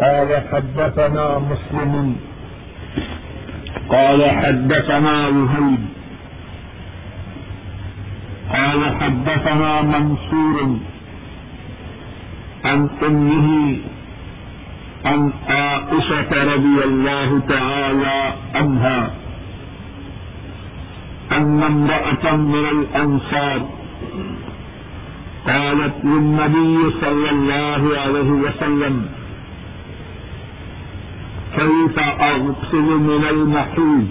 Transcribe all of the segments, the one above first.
قال حدثنا مسلم. قال حدثنا وهيب. قال حدثنا منصور. عن أمه، عن عائشة رضي الله تعالى عنها، أن امرأة من الأنصار قالت للنبي صلى الله عليه وسلم كيف أغسل من المحيط؟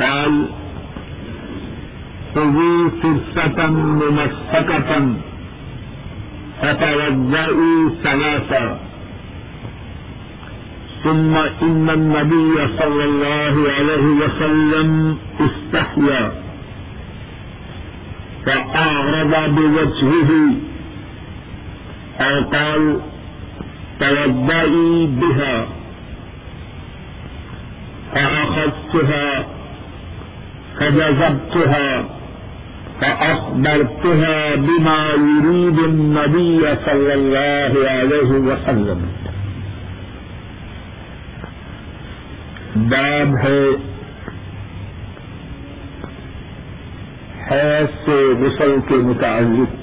قال خذي فرصة ممسكة فتوضئوا ثلاثا. ثم إن النبي صلى الله عليه وسلم استحيا، فأعرض بوجهه، أو قال توضئي بها. فأخذتها، فجذبتها، فأخبرتها بما يريد النبي صلى الله عليه وسلم. باب ہے، حیض سے غسل کے متعلق.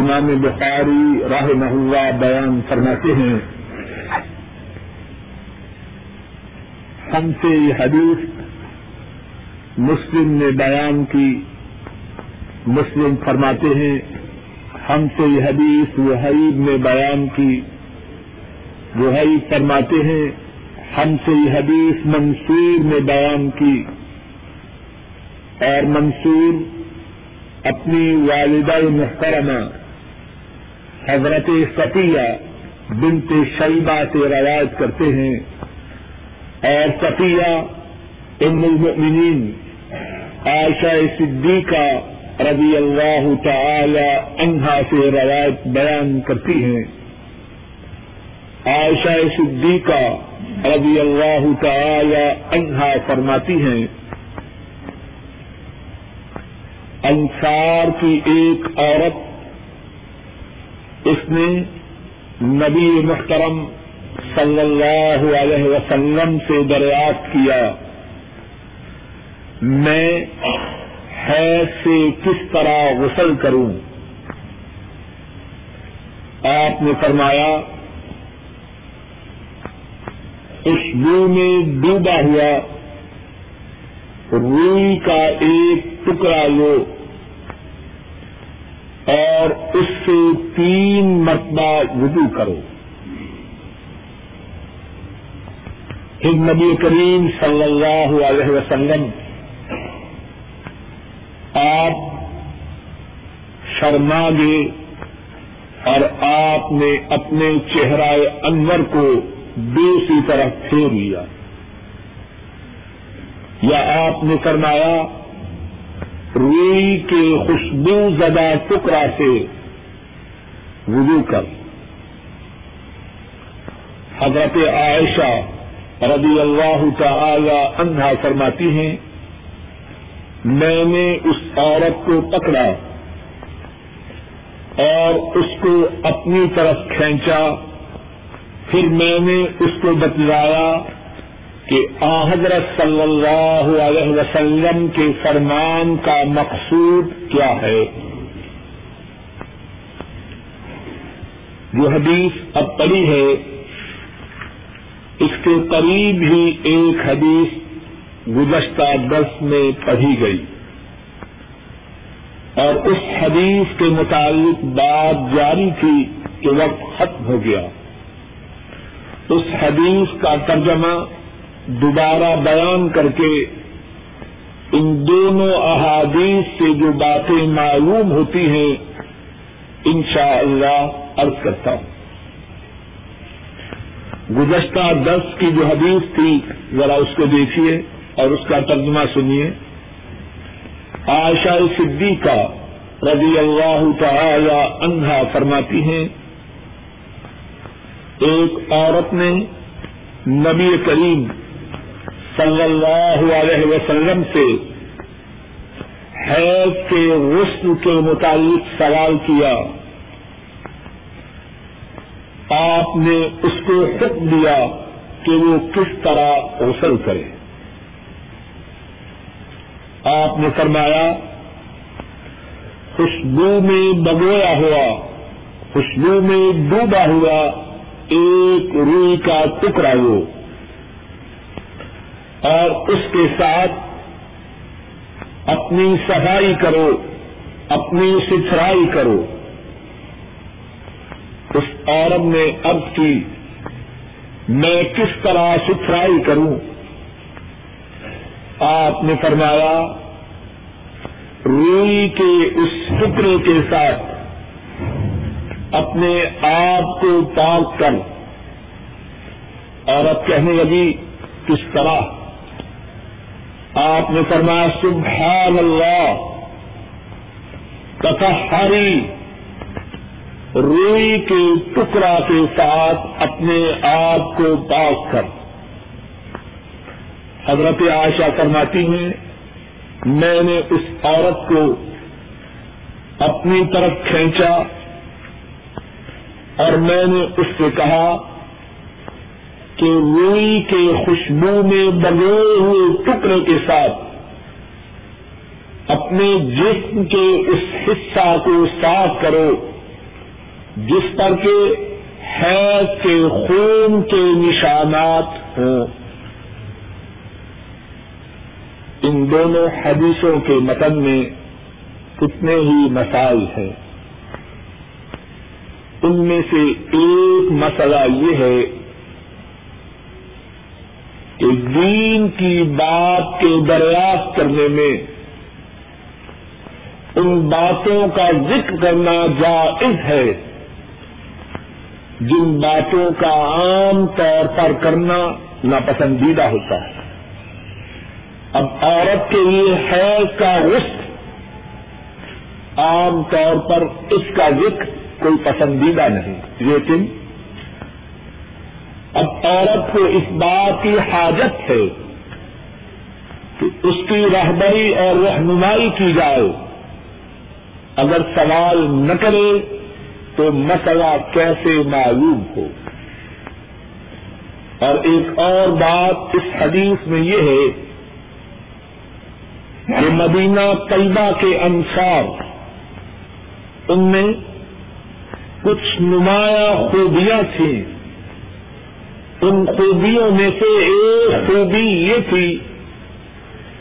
امام بخاری راہ محلہ بیان فرماتے ہیں، ہم سے یہ حدیث مسلم نے بیان کی۔ مسلم فرماتے ہیں، ہم سے یہ حدیث وحیب نے بیان کی۔ وحیب فرماتے ہیں، ہم سے یہ حدیث منصور نے بیان کی۔ اور منصور اپنی والدہ محترمہ حضرت صفیہ بنت شیبہ سے روایت کرتے ہیں۔ اور صفیہ، ام المؤمنین، عائشہ صدیقہ رضی اللہ تعالی عنہا سے روایت بیان کرتی ہیں۔ عائشہ صدیقہ رضی اللہ تعالی عنہا فرماتی ہیں، انصار کی ایک عورت اس نے نبی محترم صلی اللہ علیہ وسلم سے دریافت کیا، میں حیض سے کس طرح غسل کروں؟ آپ نے فرمایا خوشبو میں ڈوبا ہوا، روئی کا ایک ٹکڑا لو۔ اور اس سے تین مرتبہ وضو کرو۔ پھر نبی کریم صلی اللہ علیہ وسلم آپ شرما گے اور آپ نے اپنے چہرہ انور کو دوسری طرف پھیر لیا۔ یا آپ نے فرمایا روئی کے خوشبو زدہ ٹکڑا سے وضو کر۔ حضرت عائشہ رضی اللہ تعالی عنہا فرماتی ہیں، میں نے اس عورت کو پکڑا اور اس کو اپنی طرف کھینچا، پھر میں نے اس کو بتلایا کہ آ حضرت صلی اللہ علیہ وسلم کے فرمان کا مقصود کیا ہے؟ جو حدیث اب پڑی ہے۔ اس کے قریب ہی ایک حدیث گزشتہ دس میں پڑھی گئی۔ اور اس حدیث کے متعلق بات جاری تھی کہ وقت ختم ہو گیا۔ اس حدیث کا ترجمہ دوبارہ بیان کر کے ان دونوں احادیث سے جو باتیں معلوم ہوتی ہیں، انشاءاللہ اللہ عرض کرتا ہوں۔ گزشتہ دس کی جو حدیث تھی، ذرا اس کو دیکھیے اور اس کا ترجمہ سنیے۔ عائشہ صدیقہ رضی اللہ تعالی عنہا فرماتی ہیں، ایک عورت نے نبی کریم صلی اللہ علیہ وسلم سے حیض کے غسل کے متعلق سوال کیا۔ آپ نے اس کو حکم دیا کہ وہ کس طرح غسل کرے۔ آپ نے فرمایا، خوشبو میں بگویا ہوا، خوشبو میں ڈوبا ہوا، ایک روئی کا ٹکڑا ہو اور اس کے ساتھ اپنی صفائی کرو، اپنی ستھرائی کرو۔ اس عورت نے اب کی، میں کس طرح ستھرائی کروں؟ آپ نے فرمایا، روئی کے اس ٹکڑے کے ساتھ اپنے آپ کو پاک کر۔ عورت کہنے لگی، کس طرح؟ آپ نے فرمایا سبحان اللہ تطہری، روئی کے ٹکڑا کے ساتھ اپنے آپ کو پاک کر۔ حضرت عائشہ فرماتی ہیں، میں نے اس عورت کو اپنی طرف کھینچا اور میں نے اس سے کہا کہ روئی کے خوشبو میں بگے ہوئے ٹکڑے کے ساتھ اپنے جسم کے اس حصہ کو صاف کرو، جس پر کے حیض کے خون کے نشانات ہوں۔ ان دونوں حدیثوں کے متن میں کتنے ہی مسائل ہیں۔ ان میں سے ایک مسئلہ یہ ہے کہ دین کی بات کے دریافت کرنے میں ان باتوں کا ذکر کرنا جائز ہے۔ جن باتوں کا عام طور پر کرنا ناپسندیدہ ہوتا ہے۔ اب عورت کے لیے حیض کا رشت عام طور پر اس کا ذکر کوئی پسندیدہ نہیں، لیکن اب عورت کو اس بات کی حاجت ہے کہ اس کی رہبری اور رہنمائی کی جائے۔ اگر سوال نہ کرے تو مسئلہ کیسے معلوم ہو؟ اور ایک اور بات اس حدیث میں یہ ہے کہ مدینہ طیبہ کے انصار، ان میں کچھ نمایاں خوبیاں تھیں۔ ان خوبیوں میں سے ایک خوبی یہ تھی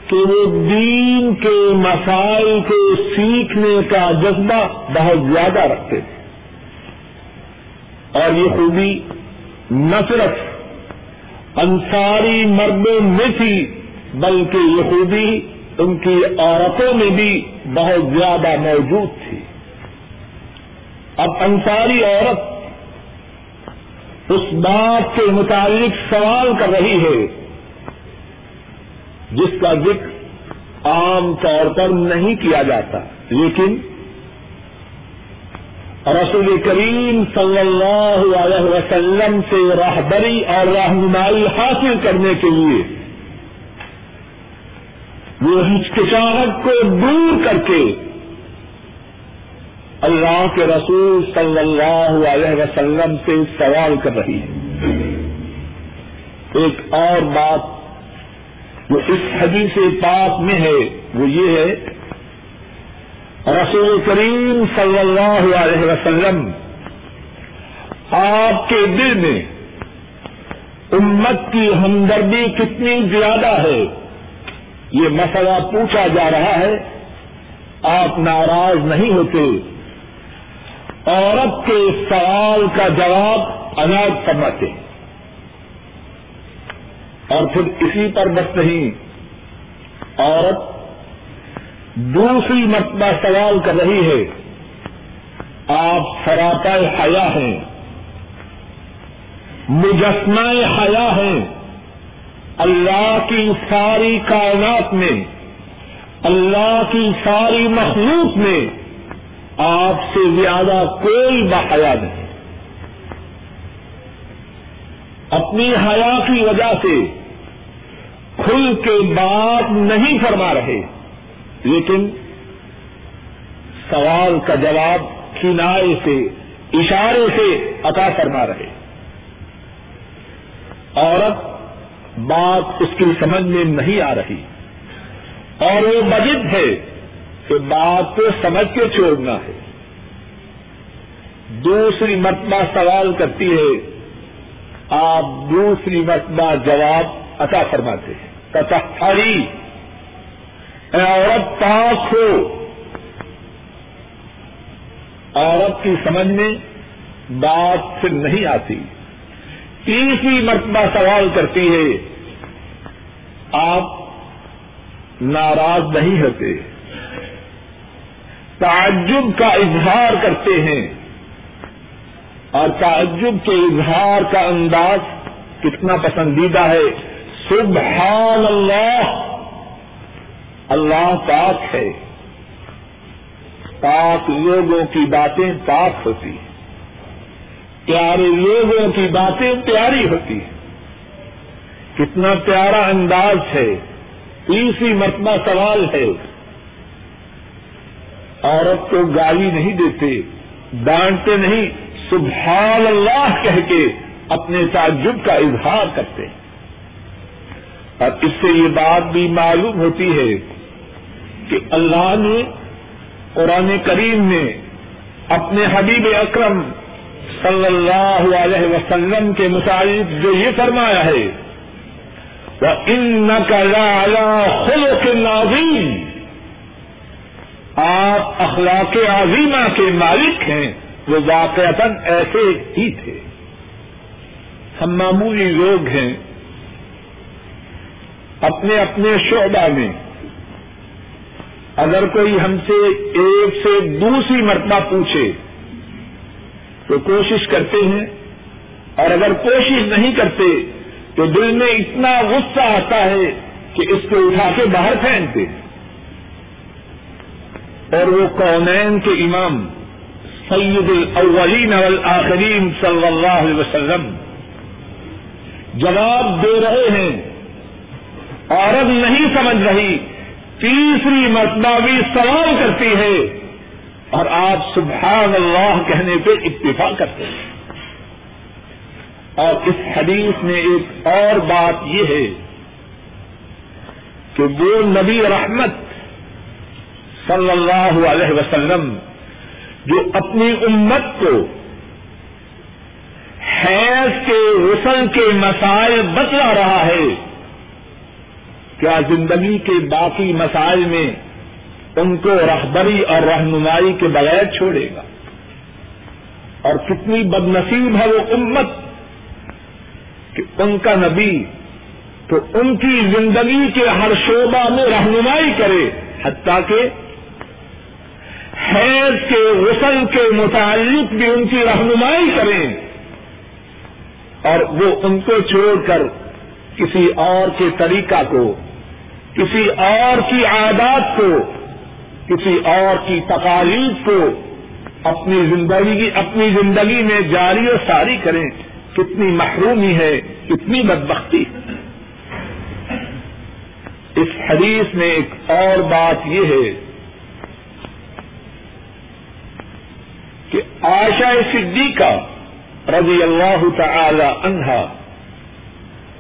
کہ وہ دین کے مسائل کو سیکھنے کا جذبہ بہت زیادہ رکھتے تھے۔ اور یہ خوبی نہ صرف انصاری مردوں میں تھی، بلکہ یہ خوبی ان کی عورتوں میں بھی بہت زیادہ موجود تھی۔ اب انصاری عورت اس بات کے متعلق سوال کر رہی ہے، جس کا ذکر عام طور پر نہیں کیا جاتا، لیکن رسول کریم صلی اللہ علیہ وسلم سے راہبری اور رہنمائی حاصل کرنے کے لیے وہ ہچکچاہٹ کو دور کر کے اللہ کے رسول صلی اللہ علیہ وسلم سے سوال کر رہی ہے۔ ایک اور بات جو اس حدیث پاک میں ہے، وہ یہ ہے، رسول کریم صلی اللہ علیہ وسلم آپ کے دل میں امت کی ہمدردی کتنی زیادہ ہے؟ یہ مسئلہ پوچھا جا رہا ہے۔ آپ ناراض نہیں ہوتے۔ عورت کے سوال کا جواب اناج سمجھتے اور پھر اسی پر بس نہیں، عورت دوسری مرتبہ سوال کر رہی ہے، آپ سراپا حیا ہیں، مجسمہ حیا ہیں، اللہ کی ساری کائنات میں، اللہ کی ساری مخلوق میں آپ سے زیادہ کوئی بحیا نہیں۔ اپنی حیا کی وجہ سے کھل کے بات نہیں فرما رہے، لیکن سوال کا جواب کنائے سے، اشارے سے عطا فرما رہے۔ عورت بات اس کی سمجھ میں نہیں آ رہی۔ اور وہ مجد ہے کہ بات کو سمجھ کے چھوڑنا ہے۔ دوسری مرتبہ سوال کرتی ہے، آپ دوسری مرتبہ جواب عطا فرماتے ہیں۔ کتھاری اے عورت پاک ہو۔ عورت کی سمجھ میں بات پھر نہیں آتی۔ تیسری مرتبہ سوال کرتی ہے، آپ ناراض نہیں ہوتے۔ تعجب کا اظہار کرتے ہیں اور تعجب کے اظہار کا انداز کتنا پسندیدہ ہے۔ سبحان اللہ اللہ پاک ہے۔ پاک لوگوں کی باتیں پاک ہوتی ہیں۔ پیارے لوگوں کی باتیں پیاری ہوتی ہیں۔ کتنا پیارا انداز ہے۔ تیسری مرتبہ سوال ہے۔ عورت کو گالی نہیں دیتے، ڈانٹتے نہیں، سبحان اللہ کہہ کے اپنے تعجب کا اظہار کرتے ہیں۔ اور اس سے یہ بات بھی معلوم ہوتی ہے کہ اللہ نے قرآن کریم میں اپنے حبیب اکرم صلی اللہ علیہ وسلم کے مطابق جو یہ فرمایا ہے وہ ان خلق نازیم آپ اخلاق عظیمہ کے مالک ہیں، وہ واقعات ایسے ہی تھے۔ ہم معمولی لوگ ہیں۔ اپنے اپنے شعبہ میں، اگر کوئی ہم سے ایک سے دوسری مرتبہ پوچھے، تو کوشش کرتے ہیں۔ اور اگر کوشش نہیں کرتے، تو دل میں اتنا غصہ آتا ہے کہ اس کو اٹھا کے باہر پھینکتے اور وہ کونین کے امام، سید الاولین والآخرین صلی اللہ علیہ وسلم۔ جواب دے رہے ہیں۔ عورت نہیں سمجھ رہی، تیسری مرتبہ بھی سوال کرتی ہے۔ اور آپ سبحان اللہ کہنے پہ اتفاق کرتے ہیں۔ اور اس حدیث میں ایک اور بات یہ ہے کہ وہ نبی رحمت صلی اللہ علیہ وسلم، جو اپنی امت کو حیض کے، غسل کے مسائل بتلا رہا ہے، کیا زندگی کے باقی مسائل میں ان کو رہبری اور رہنمائی کے بغیر چھوڑے گا؟ اور کتنی بد نصیب ہے وہ امت کہ ان کا نبی تو ان کی زندگی کے ہر شعبہ میں رہنمائی کرے، حتیٰ کہ حیض کے غسل کے متعلق بھی ان کی رہنمائی کریں اور وہ ان کو چھوڑ کر کسی اور کے طریقہ کو، کسی اور کی عادات کو، کسی اور کی تقاریب کو اپنی زندگی اپنی زندگی میں جاری و ساری کریں۔ کتنی محرومی ہے، کتنی بدبختی۔ اس حدیث میں ایک اور بات یہ ہے کہ آشا صدیقہ رضی اللہ تعالی عنہا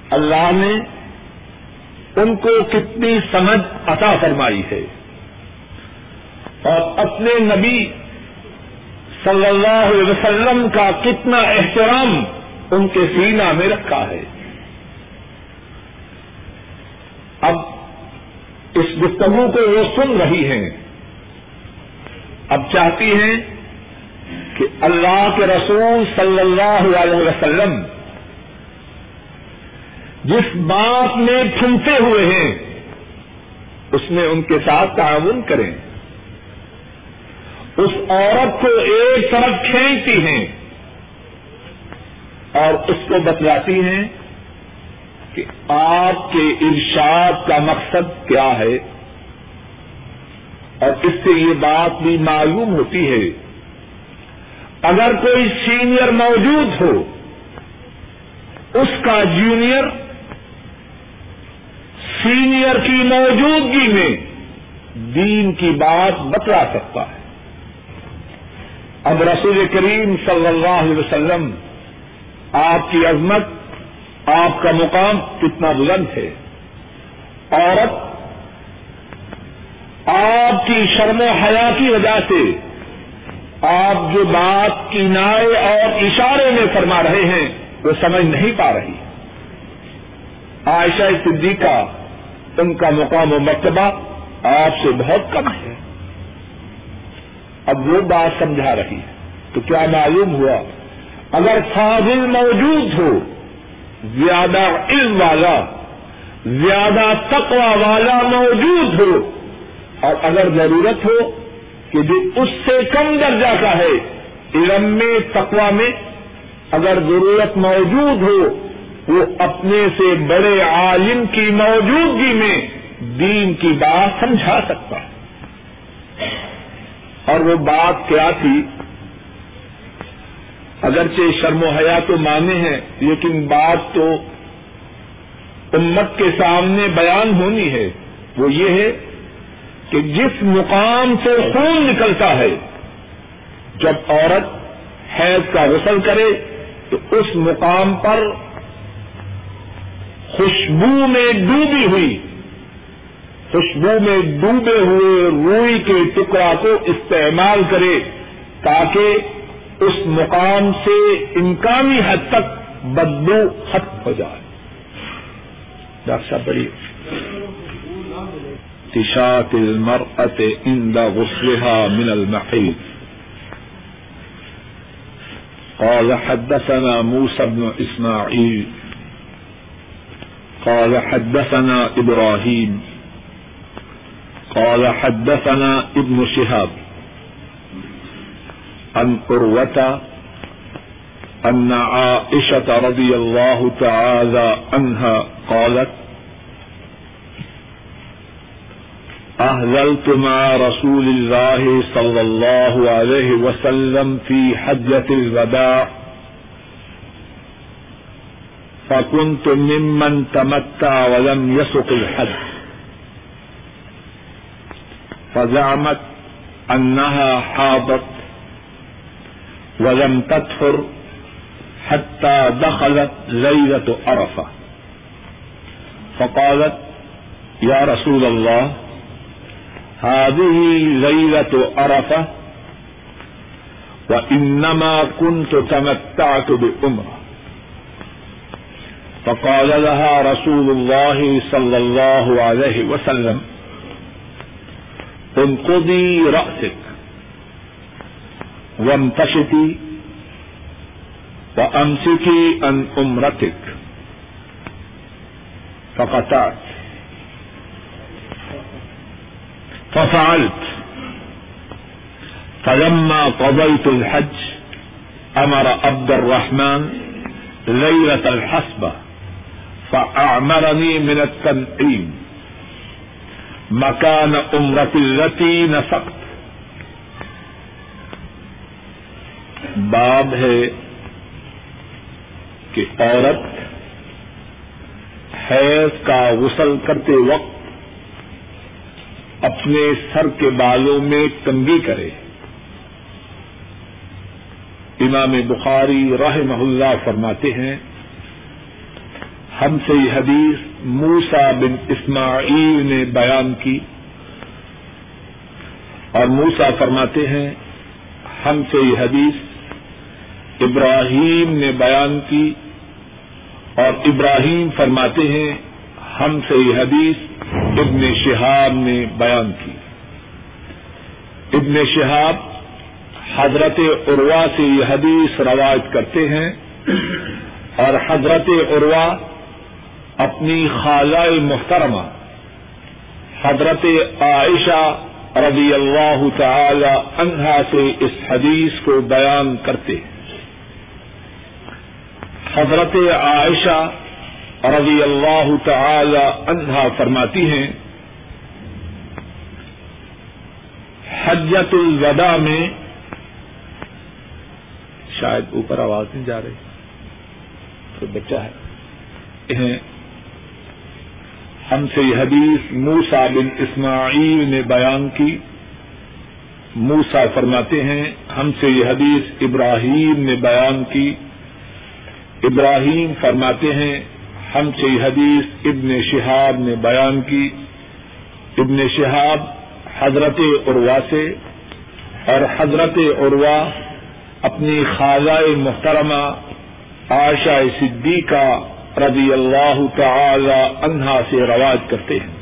اللہ نے ان کو کتنی سمجھ عطا فرمائی ہے۔ اور اپنے نبی صلی اللہ علیہ وسلم کا کتنا احترام ان کے سینہ میں رکھا ہے۔ اب اس گفتگو کو وہ سن رہی ہیں۔ اب چاہتی ہیں کہ اللہ کے رسول صلی اللہ علیہ وسلم جس بات میں پھنسے ہوئے ہیں، اس میں ان کے ساتھ تعاون کریں۔ اس عورت کو ایک طرف کھینچتی ہیں اور اس کو بتلاتی ہیں کہ آپ کے ارشاد کا مقصد کیا ہے۔ اور اس سے یہ بات بھی معلوم ہوتی ہے اگر کوئی سینئر موجود ہو، اس کا جونیئر سینئر کی موجودگی میں دین کی بات بتلا سکتا ہے۔ اب رسول کریم صلی اللہ علیہ وسلم، آپ کی عظمت، آپ کا مقام کتنا بلند ہے۔ عورت، آپ کی شرم و حیا کی وجہ سے آپ جو بات کی نائے اور اشارے میں فرما رہے ہیں، وہ سمجھ نہیں پا رہی۔ عائشہ صدیقہ، ان کا مقام و مرتبہ آپ سے بہت کم ہے۔ اب وہ بات سمجھا رہی ہے، تو کیا معلوم ہوا؟ اگر فاضل موجود ہو، زیادہ علم والا، زیادہ تقوی والا موجود ہو، اور اگر ضرورت ہو کہ جو اس سے کم درجہ کا ہے، علم میں تقوا میں، اگر ضرورت موجود ہو، وہ اپنے سے بڑے عالم کی موجودگی میں دین کی بات سمجھا سکتا ہے۔ اور وہ بات کیا تھی؟ اگرچہ شرم و حیا تو مانے ہیں، لیکن بات تو امت کے سامنے بیان ہونی ہے۔ وہ یہ ہے کہ جس مقام سے خون نکلتا ہے، جب عورت حیض کا غسل کرے، تو اس مقام پر خوشبو میں ڈوبی ہوئی۔ خوشبو میں ڈوبے ہوئے روئی کے ٹکڑا کو استعمال کرے تاکہ اس مقام سے امکانی حد تک بدبو ختم ہو جائے۔ ڈاکٹر صاحب بڑی تشات المرأة عند غسلها من المحيط. قال حدثنا موسى بن إسماعيل. قال حدثنا إبراهيم. قال حدثنا ابن شهاب. عن أروة أن عائشة رضي الله تعالى عنها قالت أهللت رسول الله صلى الله عليه وسلم في حجة الوداع. فكنت ممن تمتع ولم يسق الحج. فزعمت أنها حاضت ولم تدخر حتى دخلت ليلة عرفة. فقالت، يا رسول الله هذه ليلة عرفة وإنما كنت تمتعت بأمرة. فقال لها رسول الله صلى الله عليه وسلم، انقضي رأسك وامتشتي وأمسكي عن أمرتك. فقطعت. ففعلت. فلما قضيت الحج أمر عبد الرحمن ليلة الحسبة، فأعمرني من التنعيم. مكان أمرة التي نسقت باب ہے کہ عورت حیض کا غسل کرتے وقت اپنے سر کے بالوں میں کنگی کرے۔ امام بخاری رحمہ اللہ فرماتے ہیں، ہم سے یہ حدیث موسا بن اسماعیل نے بیان کی۔ اور موسا فرماتے ہیں، ہم سے یہ حدیث ابراہیم نے بیان کی۔ اور ابراہیم فرماتے ہیں، ہم سے یہ حدیث ابن شہاب نے بیان کی۔ ابن شہاب حضرت عروا سے یہ حدیث روایت کرتے ہیں اور حضرت عروا اپنی خالہ محترمہ حضرت عائشہ رضی اللہ تعالی عنہا سے اس حدیث کو بیان کرتے حضرت عائشہ رضی اللہ تعالی عنہا فرماتی ہیں حجت الوداع میں، شاید اوپر آواز نہیں جا رہی، تو بچہ ہے۔ ہم سے یہ حدیث موسا بن اسماعیل نے بیان کی۔ موسا فرماتے ہیں، ہم سے یہ حدیث ابراہیم نے بیان کی۔ ابراہیم فرماتے ہیں ہم سے یہ حدیث ابن شہاب نے بیان کی۔ ابن شہاب حضرت عروا سے اور حضرت عروا اپنی خالہ محترمہ عائشہ صدیقہ رضی اللہ تعالی عنہا سے رواج کرتے ہیں۔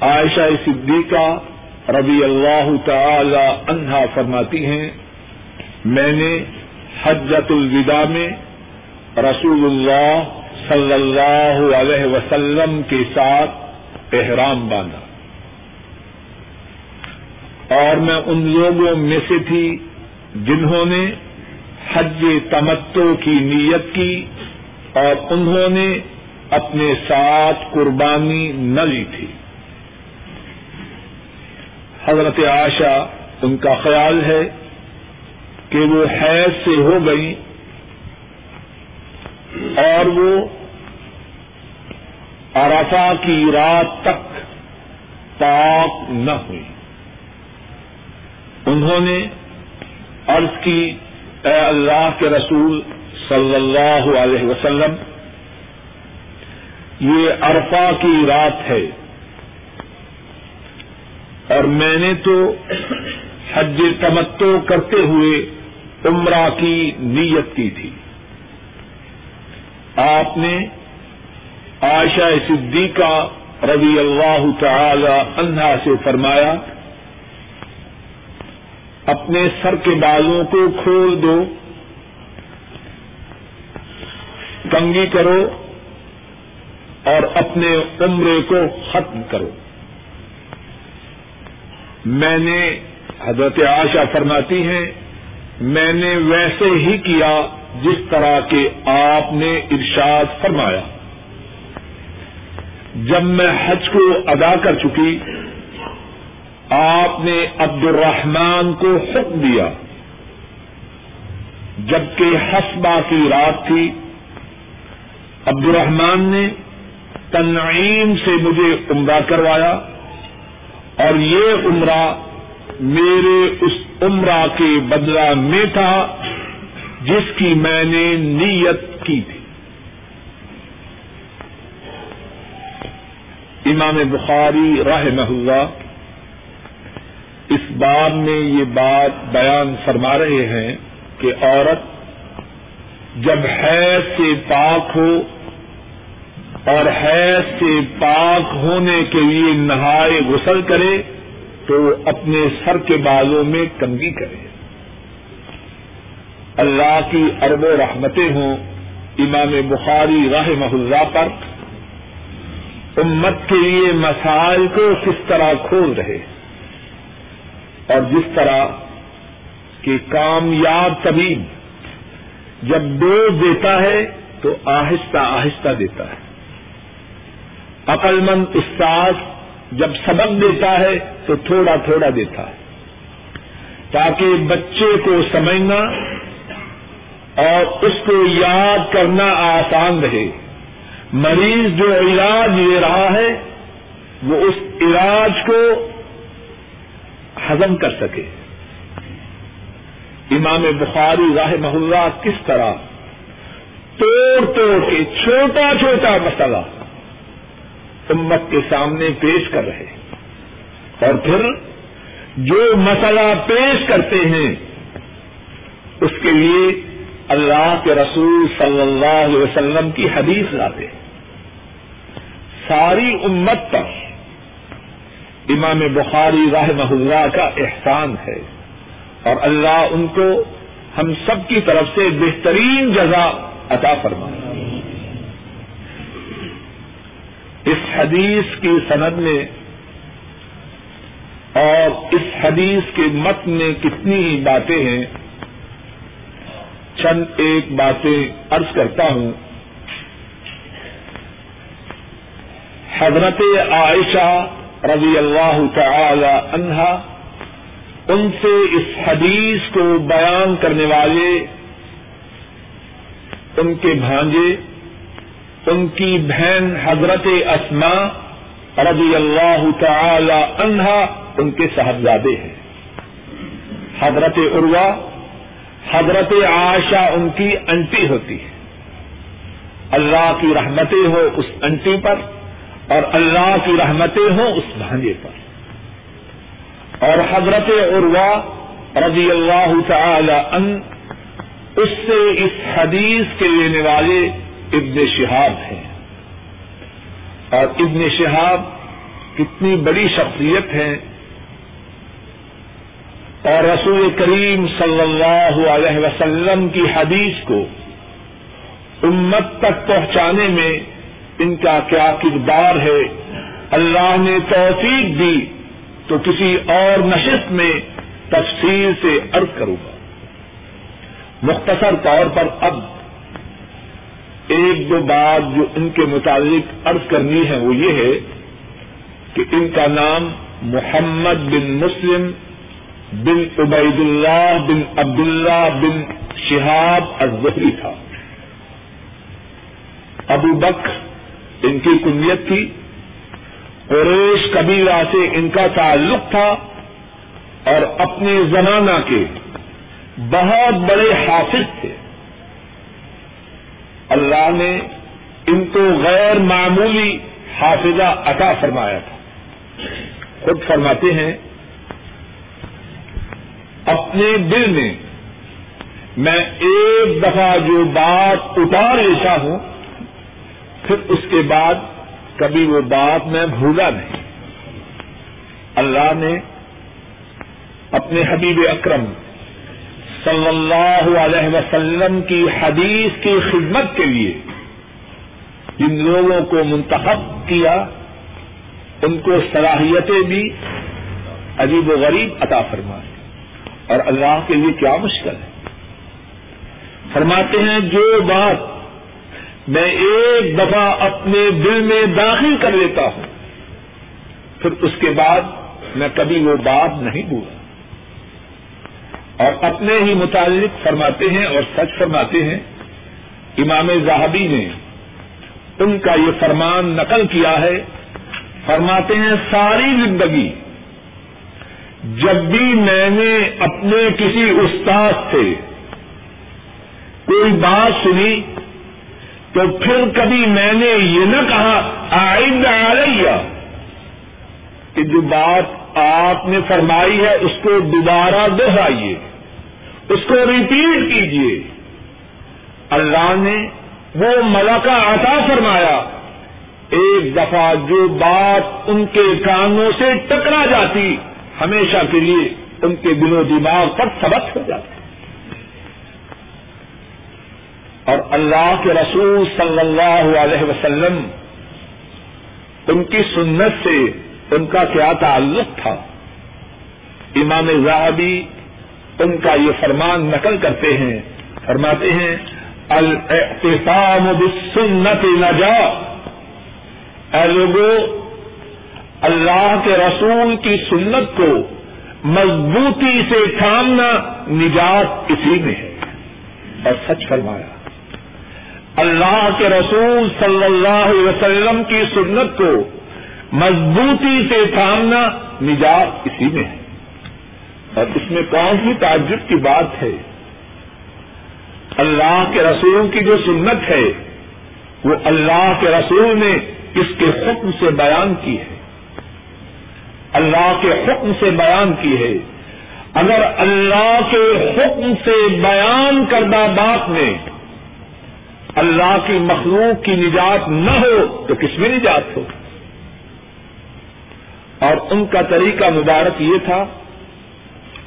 عائشہ صدیقہ رضی اللہ تعالی عنہا فرماتی ہیں، میں نے حجت الوداع میں رسول اللہ صلی اللہ علیہ وسلم کے ساتھ احرام باندھا۔ اور میں ان لوگوں میں سے تھی جنہوں نے حج تمتو کی نیت کی اور انہوں نے اپنے ساتھ قربانی نہ لی تھی۔ حضرت عائشہ، ان کا خیال ہے کہ وہ حیض سے ہو گئی اور وہ ارافا کی رات تک پاک نہ ہوئی۔ انہوں نے عرض کی، اے اللہ کے رسول صلی اللہ علیہ وسلم، یہ ارفا کی رات ہے۔ اور میں نے تو حج تمتو کرتے ہوئے عمرہ کی نیت کی تھی۔ آپ نے عائشہ صدیقہ رضی اللہ تعالی عنہا سے فرمایا، اپنے سر کے بالوں کو کھول دو کنگی کرو اور اپنے عمرے کو ختم کرو۔ میں نے حضرت عائشہ فرماتی ہیں، میں نے ویسے ہی کیا جس طرح کے آپ نے ارشاد فرمایا۔ جب میں حج کو ادا کر چکی، آپ نے عبد الرحمان کو حکم دیا۔ جبکہ حسبہ کی رات تھی عبد الرحمان نے تنعیم سے مجھے عمرہ کروایا اور یہ عمرہ میرے اس عمرہ کے بدلہ میں تھا۔ جس کی میں نے نیت کی تھی۔ امام بخاری راہ اللہ اس باب میں یہ بات بیان فرما رہے ہیں کہ عورت جب حیض سے پاک ہو اور حیض سے پاک ہونے کے لیے نہائے غسل کرے تو اپنے سر کے بالوں میں کنگی کرے۔ اللہ کی ارب و رحمتیں ہوں، امام بخاری راہ محلہ پر۔ امت کے لیے مسائل کو کس طرح کھول رہے؟ اور جس طرح کہ کامیاب طبیب جب ڈوز دیتا ہے تو آہستہ آہستہ دیتا ہے۔ عقل مند استاد جب سبق دیتا ہے تو تھوڑا تھوڑا دیتا ہے، تاکہ بچے کو سمجھنا اور اس کو یاد کرنا آسان رہے۔ مریض جو علاج لے رہا ہے، وہ اس علاج کو ہزم کر سکے۔ امام بخاری راہ محلہ کس طرح توڑ توڑ کے چھوٹا چھوٹا مسئلہ امت کے سامنے پیش کر رہے۔ اور پھر جو مسئلہ پیش کرتے ہیں، اس کے لیے اللہ کے رسول صلی اللہ علیہ وسلم کی حدیث لاتے ساری امت پر امام بخاری راہ اللہ کا احسان ہے اور اللہ ان کو ہم سب کی طرف سے بہترین جزا عطا فرمائے۔ اس حدیث کی سند میں اور اس حدیث کے مت میں کتنی ہی باتیں ہیں۔ چند ایک باتیں عرض کرتا ہوں۔ حضرت عائشہ رضی اللہ تعالی عنہا، ان سے اس حدیث کو بیان کرنے والے، ان کے بھانجے، ان کی بہن حضرت اسما رضی اللہ تعالی عنہا، ان کے صاحبزادے ہیں۔ حضرت عروا حضرت عائشہ ان کی انٹی ہوتی ہے۔ اللہ کی رحمتیں ہو اس انٹی پر اور اللہ کی رحمتیں ہوں اس بھانجے پر۔ اور حضرت عروا رضی اللہ تعالی ان اس سے اس حدیث کے لینے والے ابن شہاب ہیں۔ اور ابن شہاب کتنی بڑی شخصیت ہے اور رسول کریم صلی اللہ علیہ وسلم کی حدیث کو امت تک پہنچانے میں ان کا کیا کردار ہے؟ اللہ نے توفیق دی تو کسی اور نشست میں تفصیل سے عرض کروں گا۔ مختصر طور پر اب ایک دو بات جو ان کے متعلق عرض کرنی ہے وہ یہ ہے کہ ان کا نام محمد بن مسلم بن عبید اللہ بن عبداللہ بن شہاب الزہری تھا۔ ابو بکر ان کی کنیت تھی۔ قریش قبیلہ سے ان کا تعلق تھا اور اپنے زمانہ کے بہت بڑے حافظ تھے۔ اللہ نے ان کو غیر معمولی حافظہ عطا فرمایا تھا۔ خود فرماتے ہیں اپنے دل میں میں ایک دفعہ جو بات اتار لیتا ہوں، پھر اس کے بعد کبھی وہ بات میں بھولا نہیں۔ اللہ نے اپنے حبیب اکرم صلی اللہ علیہ وسلم کی حدیث کی خدمت کے لیے جن لوگوں کو منتخب کیا، ان کو صلاحیتیں بھی عجیب و غریب عطا فرمائے اور اللہ کے لیے کیا مشکل ہے؟ فرماتے ہیں جو بات میں ایک دفعہ اپنے دل میں داخل کر لیتا ہوں، پھر اس کے بعد میں کبھی وہ بات نہیں بھولا اور اپنے ہی متعلق فرماتے ہیں اور سچ فرماتے ہیں، امام زاہبی نے ان کا یہ فرمان نقل کیا ہے۔ فرماتے ہیں، ساری زندگی جب بھی میں نے اپنے کسی استاد سے کوئی بات سنی تو پھر کبھی میں نے یہ نہ کہا، آئند علیہ کہ جو بات آپ نے فرمائی ہے، اس کو دوبارہ دہرائیے، اس کو ریپیٹ کیجیے۔ اللہ نے وہ ملکہ عطا فرمایا، ایک دفعہ جو بات ان کے کانوں سے ٹکرا جاتی ہمیشہ کے لیے ان کے دل و دماغ پر سبق ہو جاتا اور اللہ کے رسول صلی اللہ علیہ وسلم ان کی سنت سے ان کا کیا تعلق تھا؟ امام زاہبی ان کا یہ فرمان نقل کرتے ہیں، فرماتے ہیں الاحتفام بالسنت نجا اے لوگوں اللہ کے رسول کی سنت کو مضبوطی سے تھامنا نجات اسی میں ہے۔ اور سچ فرمایا۔ اللہ کے رسول صلی اللہ علیہ وسلم کی سنت کو مضبوطی سے تھامنا نجات اسی میں ہے۔ اور اس میں کون سی تعجب کی بات ہے؟ اللہ کے رسول کی جو سنت ہے، وہ اللہ کے رسول نے اس کے حکم سے بیان کی ہے۔ اللہ کے حکم سے بیان کی ہے۔ اگر اللہ کے حکم سے بیان کردہ بات میں اللہ کی مخلوق کی نجات نہ ہو، تو کس میں نجات ہو؟ اور ان کا طریقہ مبارک یہ تھا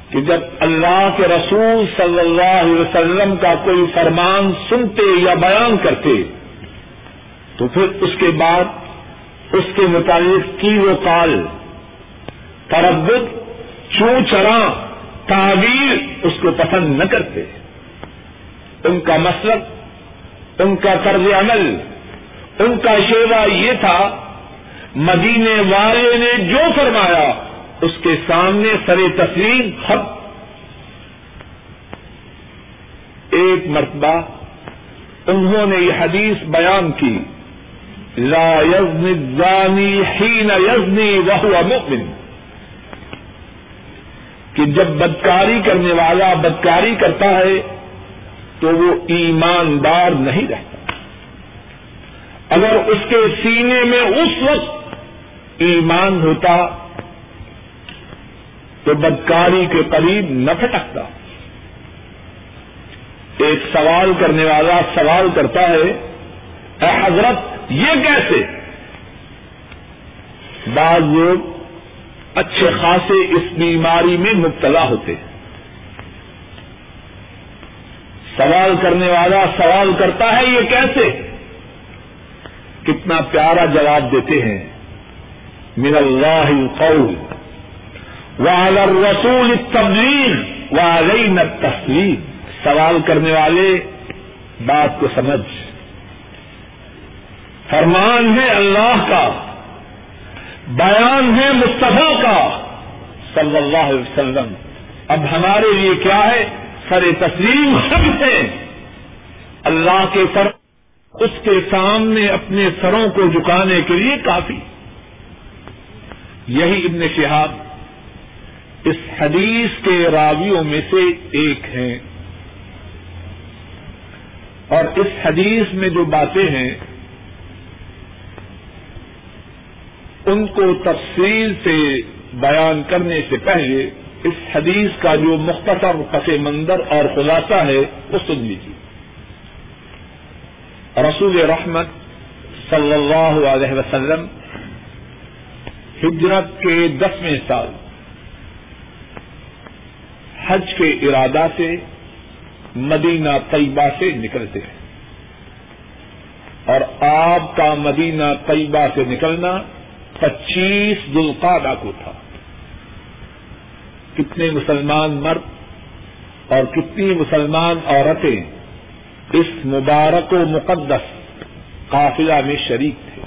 کہ جب اللہ کے رسول صلی اللہ علیہ وسلم کا کوئی فرمان سنتے یا بیان کرتے، تو پھر اس کے بعد اس کے متعلق کی وہ کال تردد چو چرا تعبیر اس کو پسند نہ کرتے۔ ان کا مسلک، ان کا طرز عمل، ان کا شیوا یہ تھا، مدینے والے نے جو فرمایا، اس کے سامنے سر تسلیم حق۔ ایک مرتبہ انہوں نے یہ حدیث بیان کی، لا یزنی الزانی حین یزنی وهو مؤمن۔ کہ جب بدکاری کرنے والا بدکاری کرتا ہے تو وہ ایماندار نہیں رہتا۔ اگر اس کے سینے میں اس وقت ایمان ہوتا تو بدکاری کے قریب نہ پھٹکتا۔ ایک سوال کرنے والا سوال کرتا ہے، اے حضرت یہ کیسے؟ بعض لوگ اچھے خاصے اس بیماری میں مبتلا ہوتے ہیں۔ سوال کرنے والا سوال کرتا ہے یہ کیسے؟ کتنا پیارا جواب دیتے ہیں۔ من اللہ القول وعلى الرسول التبلیغ وعلينا التسلیم۔ سوال کرنے والے بات کو سمجھ۔ فرمان ہے اللہ کا۔ بیان ہے مصطفیٰ کا، صلی اللہ علیہ وسلم۔ اب ہمارے لیے کیا ہے؟ سر تسلیم ہم ہیں اللہ کے سر، اس کے سامنے اپنے سروں کو جھکانے کے لیے کافی۔ یہی ابن شہاب اس حدیث کے راویوں میں سے ایک ہیں۔ اور اس حدیث میں جو باتیں ہیں ان کو تفصیل سے بیان کرنے سے پہلے اس حدیث کا جو مختصر پس منظر اور خلاصہ ہے، وہ سن لیجیے رسول رحمت صلی اللہ علیہ وسلم ہجرت کے دسویں سال حج کے ارادہ سے مدینہ طیبہ سے نکلتے ہیں۔ اور آپ کا مدینہ طیبہ سے نکلنا پچیس دلقادہ کو تھا کتنے مسلمان مرد اور کتنی مسلمان عورتیں اس مبارک و مقدس قافلہ میں شریک تھے۔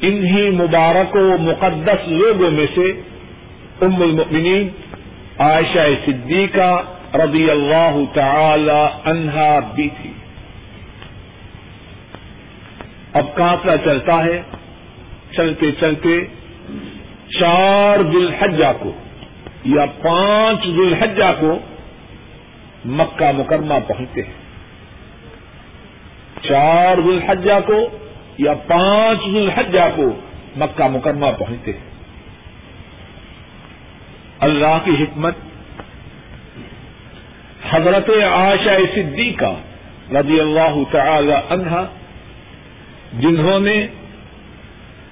انہی مبارک و مقدس لوگوں میں سے ام المؤمنین عائشہ صدیقہ رضی اللہ تعالی عنہا بھی تھی اب کافلا چلتا ہے چلتے چلتے چار ذوالحجہ کو یا پانچ ذوالحجہ کو مکہ مکرمہ پہنچتے ہیں۔ چار ذوالحجہ کو یا پانچ ذوالحجہ کو مکہ مکرمہ پہنچتے ہیں۔ اللہ کی حکمت حضرت عائشہ صدیقہ رضی اللہ تعالی عنہا جنہوں نے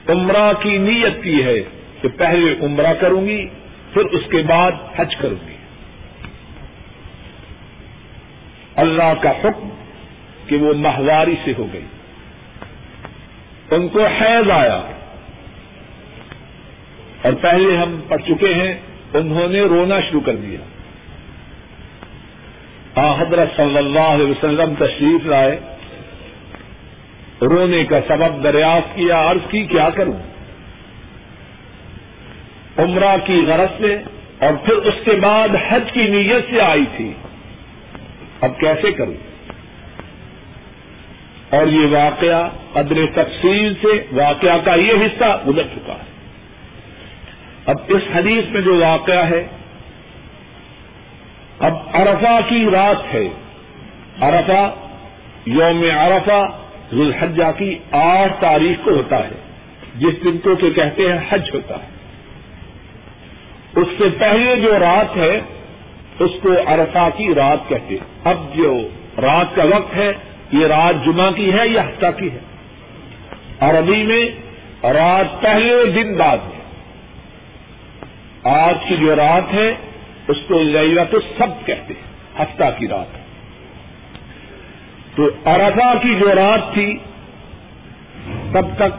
عمرہ کی نیت کی ہے کہ پہلے عمرہ کروں گی، پھر اس کے بعد حج کروں گی۔ اللہ کا حکم کہ وہ ماہواری سے ہو گئی۔ ان کو حیض آیا۔ اور پہلے ہم پڑھ چکے ہیں، انہوں نے رونا شروع کر دیا۔ حضرت صلی اللہ علیہ وسلم تشریف لائے۔ رونے کا سبب دریافت کیا، عرض کی، کیا کروں؟ عمرہ کی غرض سے اور پھر اس کے بعد حج کی نیت سے آئی تھی۔ اب کیسے کروں؟ اور یہ واقعہ قدر تفصیل سے واقعہ کا یہ حصہ گزر چکا ہے۔ اب اس حدیث میں جو واقعہ ہے، اب ارفا کی رات ہے۔ ارفا یوم ارفا ذوالحجہ کی آٹھ تاریخ کو ہوتا ہے، جس دن کو کہ کہتے ہیں حج ہوتا ہے۔ اس سے پہلے جو رات ہے، اس کو ارفا کی رات کہتے ہیں۔ اب جو رات کا وقت ہے، یہ رات جمعہ کی ہے، یا ہفتہ کی ہے۔ عربی میں رات پہلے دن بعد ہے۔ آج کی جو رات ہے، اس کو لیلا تو سب کہتے ہیں، ہفتہ کی رات ہے۔ تو ارفا کی جو رات تھی، تب تک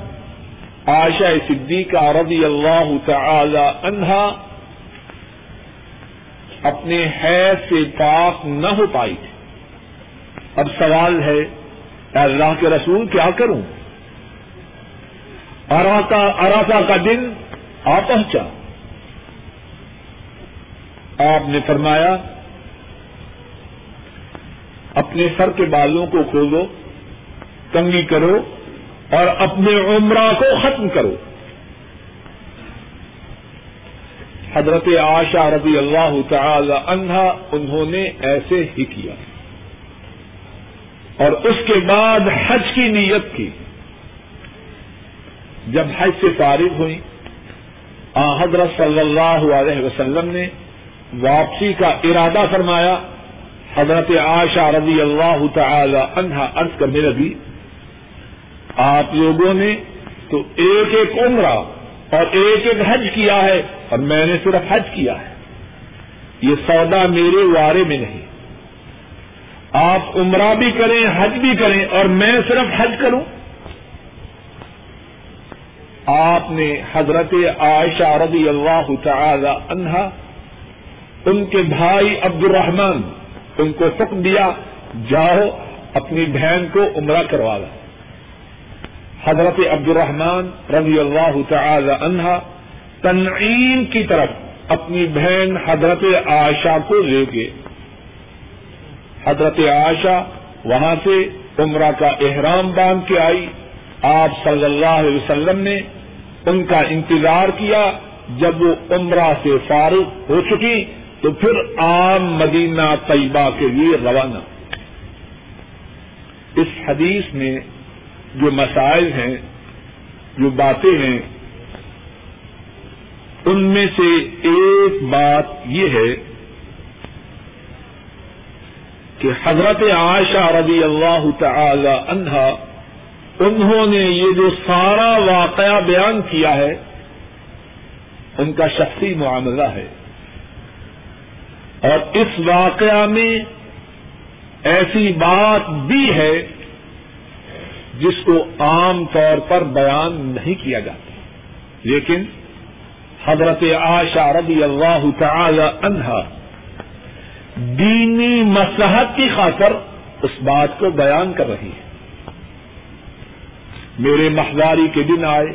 عائشہ صدیقہ رضی اللہ تعالی عنہا اپنے حیض سے پاک نہ ہو پائی تھی۔ اب سوال ہے، اے اللہ کے رسول کیا کروں؟ ارافا کا دن آ پہنچا۔ آپ نے فرمایا اپنے سر کے بالوں کو کھولو کنگی کرو اور اپنے عمرہ کو ختم کرو۔ حضرت آشا رضی اللہ تعالی عنہا انہوں نے ایسے ہی کیا۔ اور اس کے بعد حج کی نیت کی۔ جب حج سے فارغ ہوئی، آ حضرت صلی اللہ علیہ وسلم نے واپسی کا ارادہ فرمایا۔ حضرت عائشہ رضی اللہ تعالی عنہا عرض کرنے لگی، آپ لوگوں نے تو ایک ایک عمرہ اور ایک ایک حج کیا ہے اور میں نے صرف حج کیا ہے۔ یہ سودا میرے وارے میں نہیں۔ آپ عمرہ بھی کریں، حج بھی کریں اور میں صرف حج کروں۔ آپ نے حضرت عائشہ رضی اللہ تعالی عنہا ان کے بھائی عبد الرحمان ان کو حکم دیا، جاؤ، اپنی بہن کو عمرہ کروا لا حضرت عبد الرحمان رضی اللہ تعالی عنہا تنعیم کی طرف اپنی بہن حضرت عائشہ کو لے گئے۔ حضرت عائشہ وہاں سے عمرہ کا احرام باندھ کے آئی۔ آپ صلی اللہ علیہ وسلم نے ان کا انتظار کیا۔ جب وہ عمرہ سے فارغ ہو چکی تو پھر عام مدینہ طیبہ کے لیے روانہ۔ اس حدیث میں جو مسائل ہیں، جو باتیں ہیں، ان میں سے ایک بات یہ ہے کہ حضرت عائشہ رضی اللہ تعالی عنہا، انہوں نے یہ جو سارا واقعہ بیان کیا ہے، ان کا شخصی معاملہ ہے۔ اور اس واقعہ میں ایسی بات بھی ہے جس کو عام طور پر بیان نہیں کیا جاتا۔ لیکن حضرت عائشہ رضی اللہ تعالی عنہا دینی مسحت کی خاطر اس بات کو بیان کر رہی ہے میرے محداری کے دن آئے،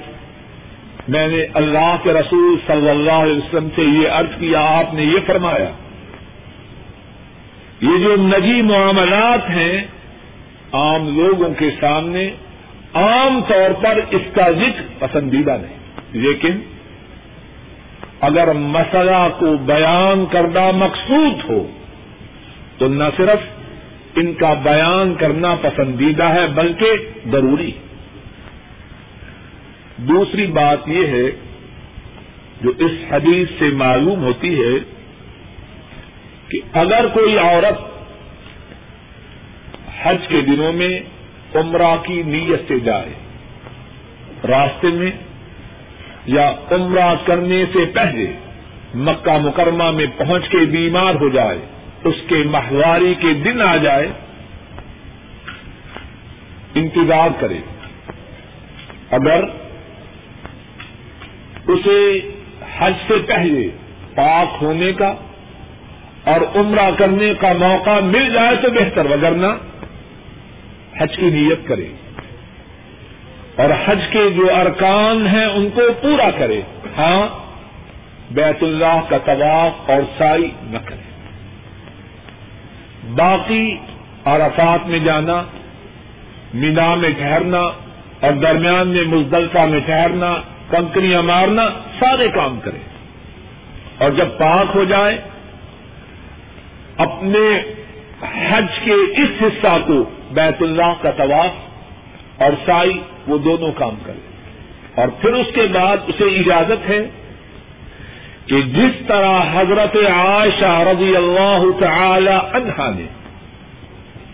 میں نے اللہ کے رسول صلی اللہ علیہ وسلم سے یہ عرض کیا، آپ نے یہ فرمایا یہ جو نجی معاملات ہیں عام لوگوں کے سامنے، عام طور پر اس کا ذکر پسندیدہ نہیں۔ لیکن اگر مسئلہ کو بیان کرنا مقصود ہو، تو نہ صرف ان کا بیان کرنا پسندیدہ ہے، بلکہ ضروری۔ دوسری بات یہ ہے، جو اس حدیث سے معلوم ہوتی ہے کہ اگر کوئی عورت حج کے دنوں میں عمرہ کی نیت سے جائے راستے میں یا عمرہ کرنے سے پہلے مکہ مکرمہ میں پہنچ کے بیمار ہو جائے، اس کے ماہواری کے دن آ جائے، انتظار کرے۔ اگر اسے حج سے پہلے پاک ہونے کا اور عمرہ کرنے کا موقع مل جائے تو بہتر، وگرنہ حج کی نیت کرے اور حج کے جو ارکان ہیں ان کو پورا کرے۔ ہاں بیت اللہ کا طواف اور سائی نہ کرے۔ باقی عرفات میں جانا، مینا میں ٹھہرنا اور درمیان میں مزدلفہ میں ٹھہرنا کنکریاں مارنا، سارے کام کرے۔ اور جب پاک ہو جائے اپنے حج کے اس حصہ کو بیت اللہ کا طواف اور سائی وہ دونوں کام کرے اور پھر اس کے بعد اسے اجازت ہے کہ جس طرح حضرت عائشہ رضی اللہ تعالی عنہا نے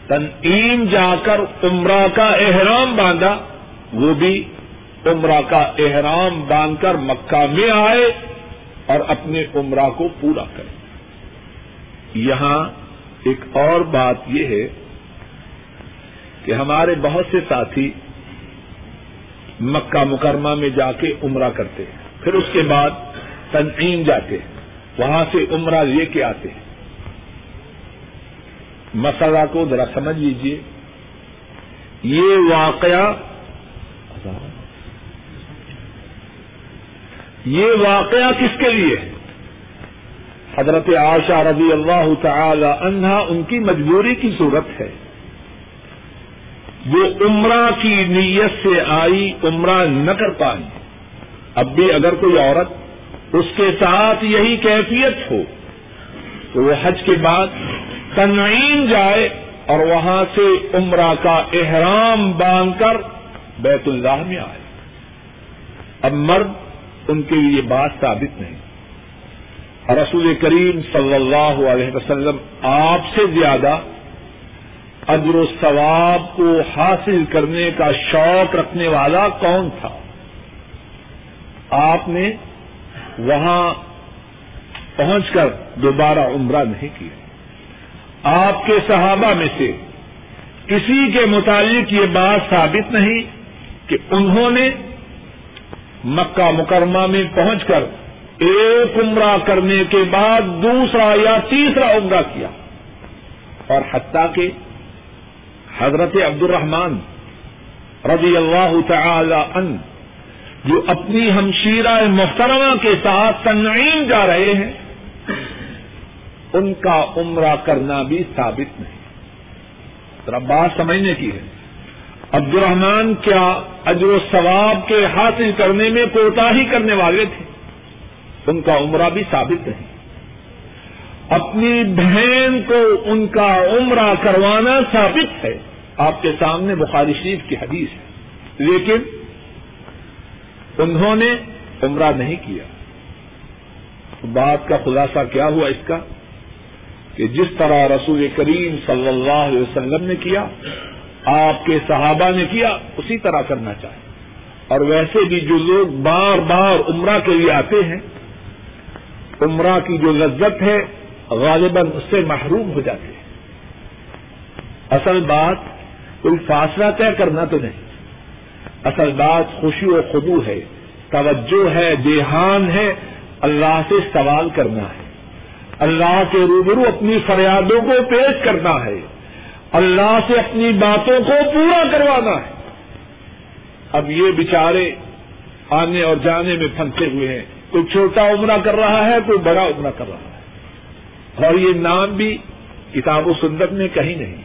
تنعیم جا کر عمرہ کا احرام باندھا، وہ بھی عمرہ کا احرام باندھ کر مکہ میں آئے اور اپنے عمرہ کو پورا کرے یہاں ایک اور بات یہ ہے کہ ہمارے بہت سے ساتھی مکہ مکرمہ میں جا کے عمرہ کرتے ہیں۔ پھر اس کے بعد تنعیم جاتے ہیں۔ وہاں سے عمرہ لے کے آتے ہیں۔ مسئلہ کو ذرا سمجھ لیجیے یہ واقعہ یہ واقعہ کس کے لیے ہے؟ حضرت عائشہ رضی اللہ تعالی عنہا ان کی مجبوری کی صورت ہے۔ وہ عمرہ کی نیت سے آئی، عمرہ نہ کر پائی۔ اب بھی اگر کوئی عورت اس کے ساتھ یہی کیفیت ہو، تو وہ حج کے بعد تنعیم جائے اور وہاں سے عمرہ کا احرام باندھ کر بیت اللہ میں آئے۔ اب مرد ان کے لیے بات ثابت نہیں۔ رسول کریم صلی اللہ علیہ وسلم آپ سے زیادہ اجر و ثواب کو حاصل کرنے کا شوق رکھنے والا کون تھا؟ آپ نے وہاں پہنچ کر دوبارہ عمرہ نہیں کیا۔ آپ کے صحابہ میں سے کسی کے متعلق یہ بات ثابت نہیں کہ انہوں نے مکہ مکرمہ میں پہنچ کر ایک عمرہ کرنے کے بعد دوسرا یا تیسرا عمرہ کیا۔ اور حتیٰ کہ حضرت عبد الرحمان رضی اللہ تعالی ان جو اپنی ہمشیرہ محترمہ کے ساتھ تنعیم جا رہے ہیں، ان کا عمرہ کرنا بھی ثابت نہیں۔ ذرا بات سمجھنے کی ہے۔ عبد الرحمان کیا اجر و ثواب کے حاصل کرنے میں کوتا ہی کرنے والے تھے؟ ان کا عمرہ بھی ثابت نہیں اپنی بہن کو ان کا عمرہ کروانا ثابت ہے۔ آپ کے سامنے بخاری شریف کی حدیث ہے۔ لیکن انہوں نے عمرہ نہیں کیا۔ بات کا خلاصہ کیا ہوا اس کا کہ جس طرح رسول کریم صلی اللہ علیہ وسلم نے کیا، آپ کے صحابہ نے کیا، اسی طرح کرنا چاہے۔ اور ویسے بھی جو لوگ بار بار عمرہ کے لیے آتے ہیں عمرہ کی جو لذت ہے، غالباً اس سے محروم ہو جاتے ہیں۔ اصل بات کوئی فاصلہ طے کرنا تو نہیں۔ اصل بات خوشی و خدو ہے، توجہ ہے، دیہان ہے، اللہ سے سوال کرنا ہے۔ اللہ کے روبرو اپنی فریادوں کو پیش کرنا ہے۔ اللہ سے اپنی باتوں کو پورا کروانا ہے۔ اب یہ بچارے آنے اور جانے میں پھنسے ہوئے ہیں۔ کوئی چھوٹا عمرہ کر رہا ہے، کوئی بڑا عمرہ کر رہا ہے۔ اور یہ نام بھی کتاب و سنت میں کہیں نہیں۔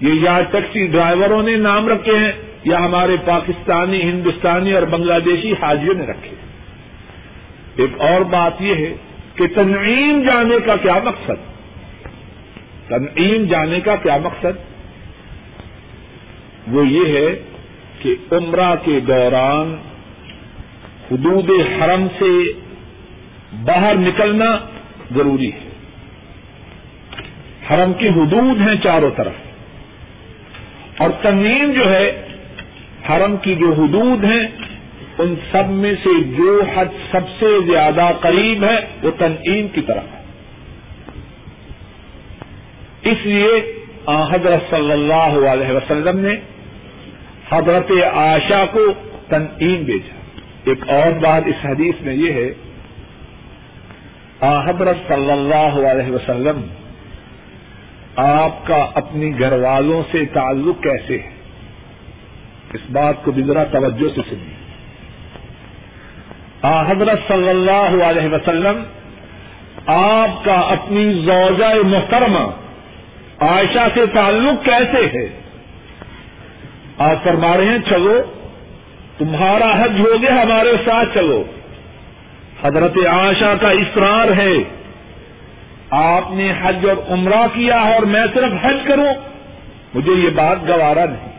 یہ یا ٹیکسی ڈرائیوروں نے نام رکھے ہیں یا ہمارے پاکستانی، ہندوستانی اور بنگلہ دیشی حاجیوں نے رکھے ہیں۔ ایک اور بات یہ ہے کہ تنعیم جانے کا کیا مقصد؟ تنعیم جانے کا کیا مقصد؟ وہ یہ ہے کہ عمرہ کے دوران حدود حرم سے باہر نکلنا ضروری ہے۔ حرم کی حدود ہیں چاروں طرف۔ اور تنعیم جو ہے، حرم کی جو حدود ہیں، ان سب میں سے جو حد سب سے زیادہ قریب ہے، وہ تنعیم کی طرف ہے۔ اس لیے حضرت صلی اللہ علیہ وسلم نے حضرت آشا کو تنعیم بھیجا۔ ایک اور بات اس حدیث میں یہ ہے حضرت صلی اللہ علیہ وسلم، آپ کا اپنی گھر والوں سے تعلق کیسے ہے؟ اس بات کو بھی ذرا توجہ سے سنیے۔ حضرت صلی اللہ علیہ وسلم، آپ کا اپنی زوجہ محترمہ عائشہ سے تعلق کیسے ہے؟ آپ فرما رہے ہیں، چلو تمہارا حج ہو گیا، ہمارے ساتھ چلو۔ حضرت عائشہ کا اصرار ہے۔ آپ نے حج اور عمرہ کیا اور میں صرف حج کروں۔ مجھے یہ بات گوارا نہیں۔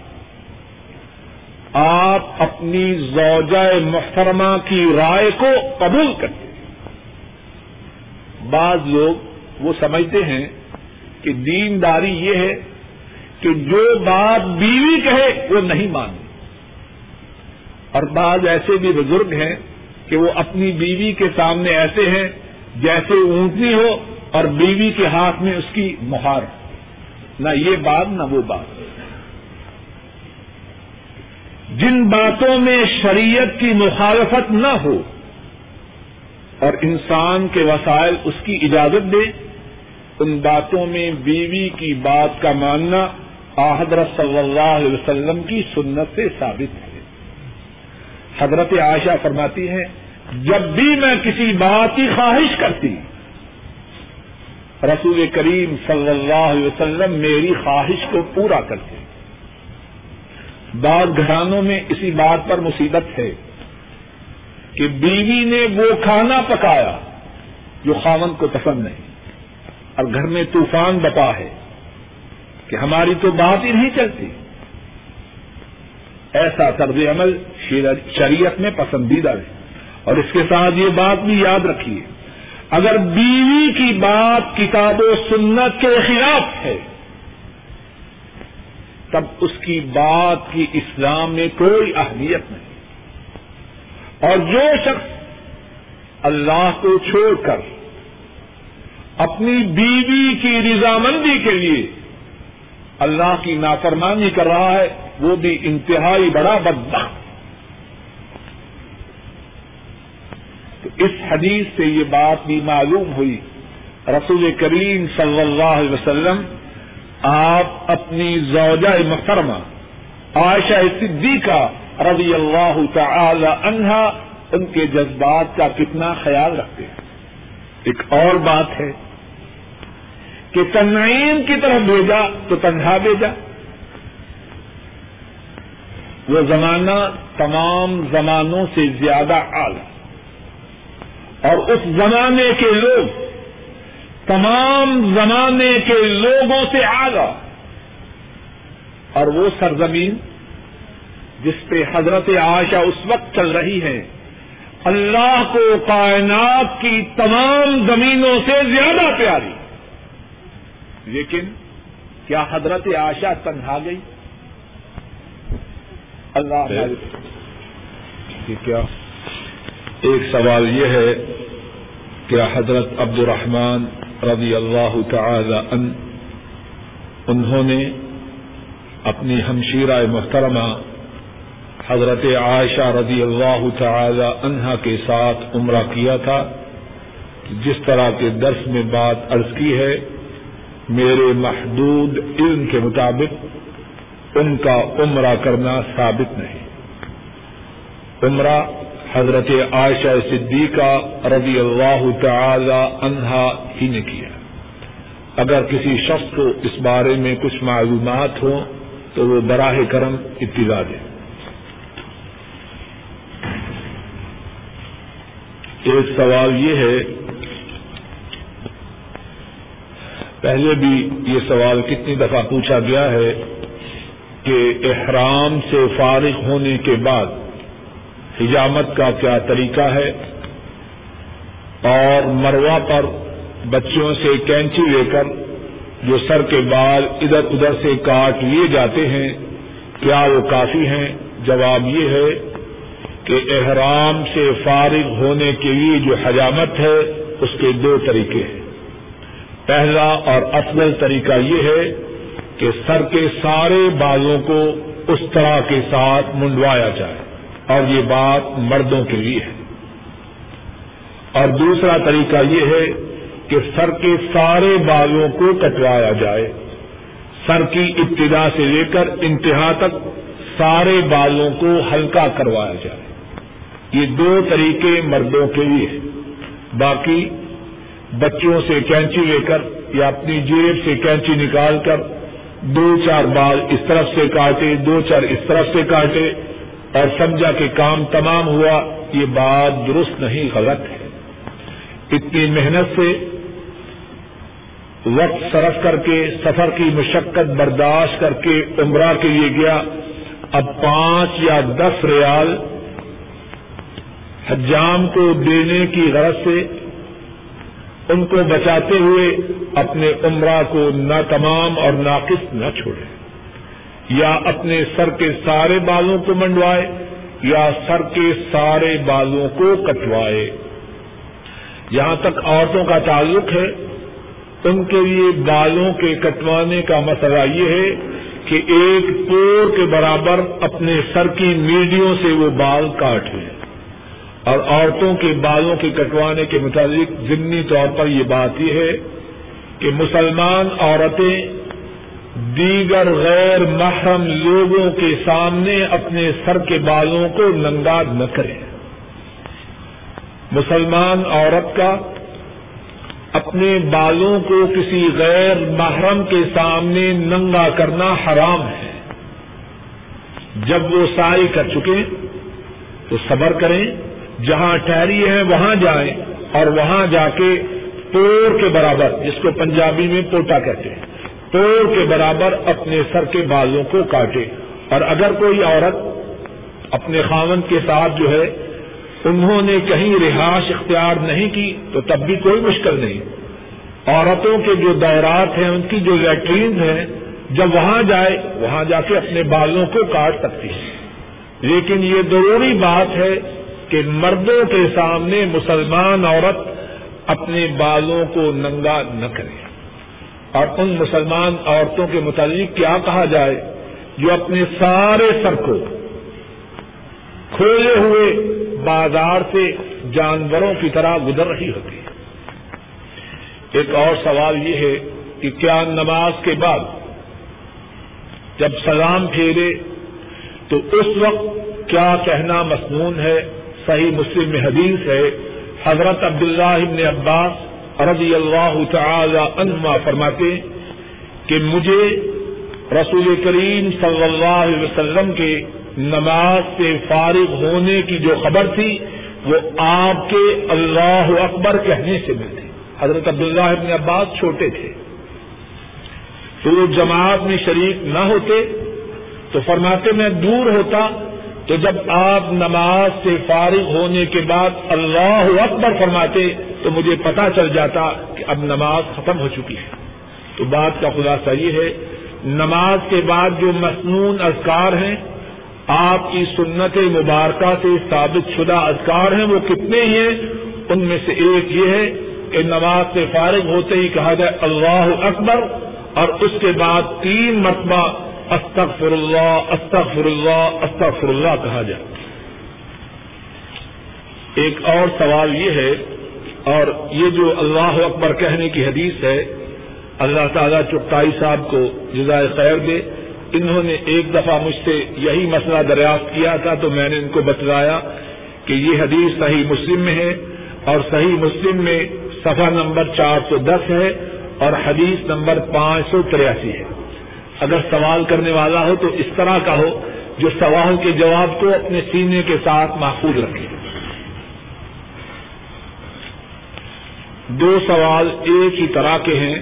آپ اپنی زوجہ محترمہ کی رائے کو قبول کرتے ہیں۔ بعض لوگ وہ سمجھتے ہیں کہ دینداری یہ ہے کہ جو بات بیوی کہے وہ نہیں مانتے اور بعض ایسے بھی بزرگ ہیں کہ وہ اپنی بیوی کے سامنے ایسے ہیں جیسے اونٹنی ہو اور بیوی کے ہاتھ میں اس کی مہار نہ یہ بات، نہ وہ بات۔ جن باتوں میں شریعت کی مخالفت نہ ہو اور انسان کے وسائل اس کی اجازت دے، ان باتوں میں بیوی کی بات کا ماننا حضرت صلی اللہ علیہ وسلم کی سنت سے ثابت ہے۔ حضرت عائشہ فرماتی ہے جب بھی میں کسی بات کی خواہش کرتی، رسول کریم صلی اللہ علیہ وسلم میری خواہش کو پورا کرتے۔ بعض گھرانوں میں اسی بات پر مصیبت ہے کہ بیوی نے وہ کھانا پکایا جو خاون کو پسند نہیں، اور گھر میں طوفان بپا ہے کہ ہماری تو بات ہی نہیں چلتی۔ ایسا طرز عمل شریعت میں پسندیدہ ہے۔ اور اس کے ساتھ یہ بات بھی یاد رکھیے، اگر بیوی کی بات کتاب و سنت کے خلاف ہے، تب اس کی بات کی اسلام میں کوئی اہمیت نہیں۔ اور جو شخص اللہ کو چھوڑ کر اپنی بیوی کی رضامندی کے لیے اللہ کی نافرمانی کر رہا ہے، وہ بھی انتہائی بڑا بدبخت تو اس حدیث سے یہ بات بھی معلوم ہوئی۔ رسول کریم صلی اللہ علیہ وسلم، آپ اپنی زوجہ محترمہ عائشہ صدیقہ رضی اللہ تعالی عنہا ان کے جذبات کا کتنا خیال رکھتے ہیں۔ ایک اور بات ہے کہ تنعیم کی طرف بھیجا تو تنہا بھیجا۔ وہ زمانہ تمام زمانوں سے زیادہ اعلی۔ اور اس زمانے کے لوگ تمام زمانے کے لوگوں سے آگا اور وہ سرزمین جس پہ حضرت عائشہ اس وقت چل رہی ہے اللہ کو کائنات کی تمام زمینوں سے زیادہ پیاری۔ لیکن کیا حضرت عائشہ تنہا گئی؟ اللہ کیا؟ ایک سوال یہ ہے کہ حضرت عبد الرحمان رضی اللہ تعالی ان انہوں نے اپنی ہمشیرہ محترمہ حضرت عائشہ رضی اللہ تعالی عنہا کے ساتھ عمرہ کیا تھا جس طرح کے درس میں بات عرض کی ہے، میرے محدود علم کے مطابق ان کا عمرہ کرنا ثابت نہیں۔ عمرہ حضرت عائشہ صدیقہ رضی اللہ تعالی عنہا ہی نے کیا۔ اگر کسی شخص کو اس بارے میں کچھ معلومات ہوں تو وہ براہ کرم اطلاع دے۔ ایک سوال یہ ہے، پہلے بھی یہ سوال کتنی دفعہ پوچھا گیا ہے کہ احرام سے فارغ ہونے کے بعد حجامت کا کیا طریقہ ہے؟ اور مروا پر بچوں سے کینچی لے کر جو سر کے بال ادھر ادھر سے کاٹ لیے جاتے ہیں، کیا وہ کافی ہیں؟ جواب یہ ہے کہ احرام سے فارغ ہونے کے لیے جو حجامت ہے، اس کے دو طریقے ہیں۔ پہلا اور افضل طریقہ یہ ہے کہ سر کے سارے بالوں کو اس طرح کے ساتھ منڈوایا جائے۔ اور یہ بات مردوں کے لیے ہے۔ اور دوسرا طریقہ یہ ہے کہ سر کے سارے بالوں کو کٹوایا جائے۔ سر کی ابتدا سے لے کر انتہا تک سارے بالوں کو ہلکا کروایا جائے۔ یہ دو طریقے مردوں کے لیے ہیں۔ باقی بچوں سے کینچی لے کر یا اپنی جیب سے کینچی نکال کر دو چار بال اس طرف سے کاٹے، دو چار اس طرف سے کاٹے۔ اور سمجھا کہ کام تمام ہوا، یہ بات درست نہیں، غلط ہے۔ اتنی محنت سے وقت صرف کر کے، سفر کی مشقت برداشت کر کے عمرہ کے لیے گیا۔ اب پانچ یا دس ریال حجام کو دینے کی غرض سے ان کو بچاتے ہوئے اپنے عمرہ کو نہ تمام اور ناقص نہ چھوڑے۔ یا اپنے سر کے سارے بالوں کو منڈوائے، یا سر کے سارے بالوں کو کٹوائے۔ جہاں تک عورتوں کا تعلق ہے۔ ان کے لیے بالوں کے کٹوانے کا مسئلہ یہ ہے کہ ایک پور کے برابر اپنے سر کی میڈیوں سے وہ بال کاٹ لیں اور عورتوں کے بالوں کے کٹوانے کے متعلق ضمنی طور پر یہ بات یہ ہے کہ مسلمان عورتیں دیگر غیر محرم لوگوں کے سامنے اپنے سر کے بالوں کو ننگا نہ کریں۔ مسلمان عورت کا اپنے بالوں کو کسی غیر محرم کے سامنے ننگا کرنا حرام ہے۔ جب وہ سائی کر چکے تو صبر کریں، جہاں ٹھہری ہیں وہاں جائیں اور وہاں جا کے پور کے برابر، جس کو پنجابی میں پوٹا کہتے ہیں۔ پور کے برابر اپنے سر کے بالوں کو کاٹے۔ اور اگر کوئی عورت اپنے خاون کے ساتھ جو ہے انہوں نے کہیں رہائش اختیار نہیں کی، تو تب بھی کوئی مشکل نہیں۔ عورتوں کے جو دورات ہیں، ان کی جو لیٹرین ہیں، جب وہاں جائے، وہاں جا کے اپنے بالوں کو کاٹ سکتی ہے لیکن یہ ضروری بات ہے کہ مردوں کے سامنے مسلمان عورت اپنے بالوں کو ننگا نہ کرے۔ اور ان مسلمان عورتوں کے متعلق کیا کہا جائے جو اپنے سارے سر کو کھولے ہوئے بازار سے جانوروں کی طرح گزر رہی ہوتی ہے۔ ایک اور سوال یہ ہے کہ کیا نماز کے بعد جب سلام پھیرے تو اس وقت کیا کہنا مصنون ہے؟ صحیح مسلم میں حدیث ہے، حضرت عبداللہ ابن عباس رضی اللہ تعالی عنہما فرماتے کہ مجھے رسول کریم صلی اللہ علیہ وسلم کے نماز سے فارغ ہونے کی جو خبر تھی، وہ آپ کے اللہ اکبر کہنے سے ملتی۔ حضرت عبداللہ ابن عباس چھوٹے تھے۔ تو وہ جماعت میں شریک نہ ہوتے، تو فرماتے میں دور ہوتا تو جب آپ نماز سے فارغ ہونے کے بعد اللہ اکبر فرماتے تو مجھے پتا چل جاتا کہ اب نماز ختم ہو چکی ہے۔ تو بات کا خلاصہ یہ ہے، نماز کے بعد جو مصنون اذکار ہیں، آپ کی سنت مبارکہ سے ثابت شدہ اذکار ہیں، وہ کتنے ہی ہیں؟ ان میں سے ایک یہ ہے کہ نماز سے فارغ ہوتے ہی کہا جائے اللہ اکبر اور اس کے بعد تین مرتبہ استغفر اللہ استغفر اللہ استغفر اللہ کہا جائے۔ ایک اور سوال یہ ہے اور یہ جو اللہ اکبر کہنے کی حدیث ہے، اللہ تعالیٰ چپتائی صاحب کو جزائے خیر دے۔ انہوں نے ایک دفعہ مجھ سے یہی مسئلہ دریافت کیا تھا، تو میں نے ان کو بتلایا کہ یہ حدیث صحیح مسلم میں ہے اور صحیح مسلم میں صفحہ نمبر چار سو دس ہے اور حدیث نمبر پانچ سو تریاسی ہے۔ اگر سوال کرنے والا ہو تو اس طرح کا ہو جو سوال کے جواب کو اپنے سینے کے ساتھ محفوظ رکھے۔ دو سوال ایک ہی طرح کے ہیں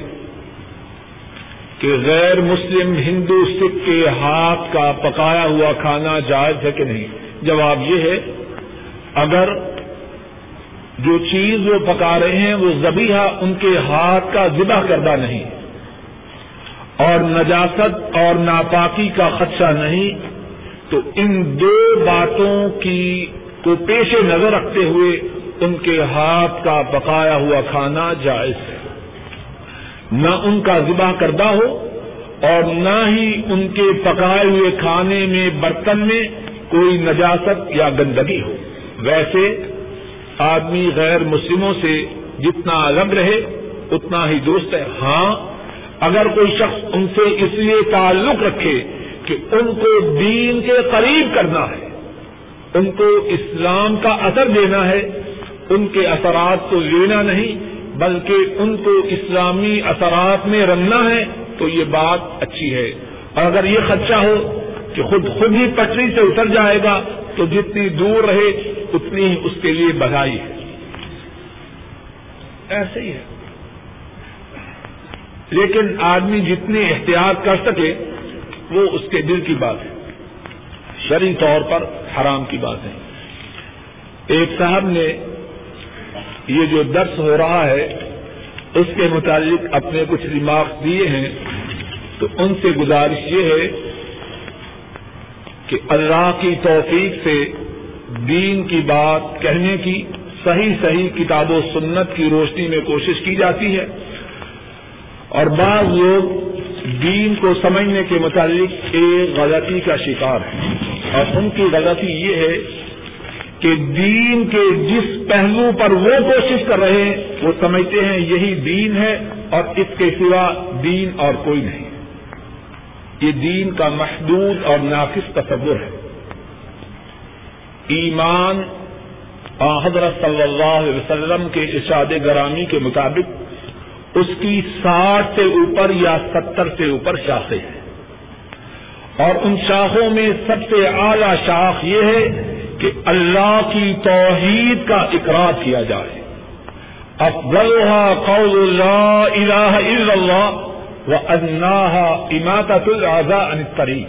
کہ غیر مسلم ہندو سکھ کے ہاتھ کا پکایا ہوا کھانا جائز ہے کہ نہیں؟ جواب یہ ہے، اگر جو چیز وہ پکا رہے ہیں، وہ زبیحہ ان کے ہاتھ کا ذبح کردہ نہیں۔ اور نجاست اور ناپاکی کا خدشہ نہیں، تو ان دو باتوں کی کو پیش نظر رکھتے ہوئے ان کے ہاتھ کا پکایا ہوا کھانا جائز ہے۔ نہ ان کا ذبح کردہ ہو اور نہ ہی ان کے پکائے ہوئے کھانے میں برتن میں کوئی نجاست یا گندگی ہو۔ ویسے آدمی غیر مسلموں سے جتنا الگ رہے، اتنا ہی دوست ہے۔ ہاں اگر کوئی شخص ان سے اس لیے تعلق رکھے کہ ان کو دین کے قریب کرنا ہے، ان کو اسلام کا اثر دینا ہے ان کے اثرات کو لینا نہیں، بلکہ ان کو اسلامی اثرات میں رنگنا ہے، تو یہ بات اچھی ہے۔ اور اگر یہ خدشہ ہو کہ خود خود ہی پٹری سے اتر جائے گا، تو جتنی دور رہے، اتنی ہی اس کے لیے بدائی ہے۔ ایسے ہی ہے۔ لیکن آدمی جتنی احتیاط کر سکے، وہ اس کے دل کی بات ہے۔ شرعی طور پر حرام کی بات ہے۔ ایک صاحب نے یہ جو درس ہو رہا ہے، اس کے متعلق اپنے کچھ ریمارکس دیے ہیں۔ تو ان سے گزارش یہ ہے کہ اللہ کی توفیق سے دین کی بات کہنے کی صحیح صحیح کتاب و سنت کی روشنی میں کوشش کی جاتی ہے۔ اور بعض لوگ دین کو سمجھنے کے متعلق ایک غلطی کا شکار ہے اور ان کی غلطی یہ ہے کہ دین کے جس پہلو پر وہ کوشش کر رہے ہیں، وہ سمجھتے ہیں یہی دین ہے اور اس کے سوا دین اور کوئی نہیں۔ یہ دین کا محدود اور ناقص تصور ہے۔ ایمان حضرت صلی اللہ علیہ وسلم کے ارشاد گرامی کے مطابق اس کی ساٹھ سے اوپر یا ستر سے اوپر شاخیں ہیں۔ اور ان شاخوں میں سب سے اعلی شاخ یہ ہے کہ اللہ کی توحید کا اقرار کیا جائے۔ افضلها قول لا الہ الا اللہ و اناها اماطت العزا عن الطریق۔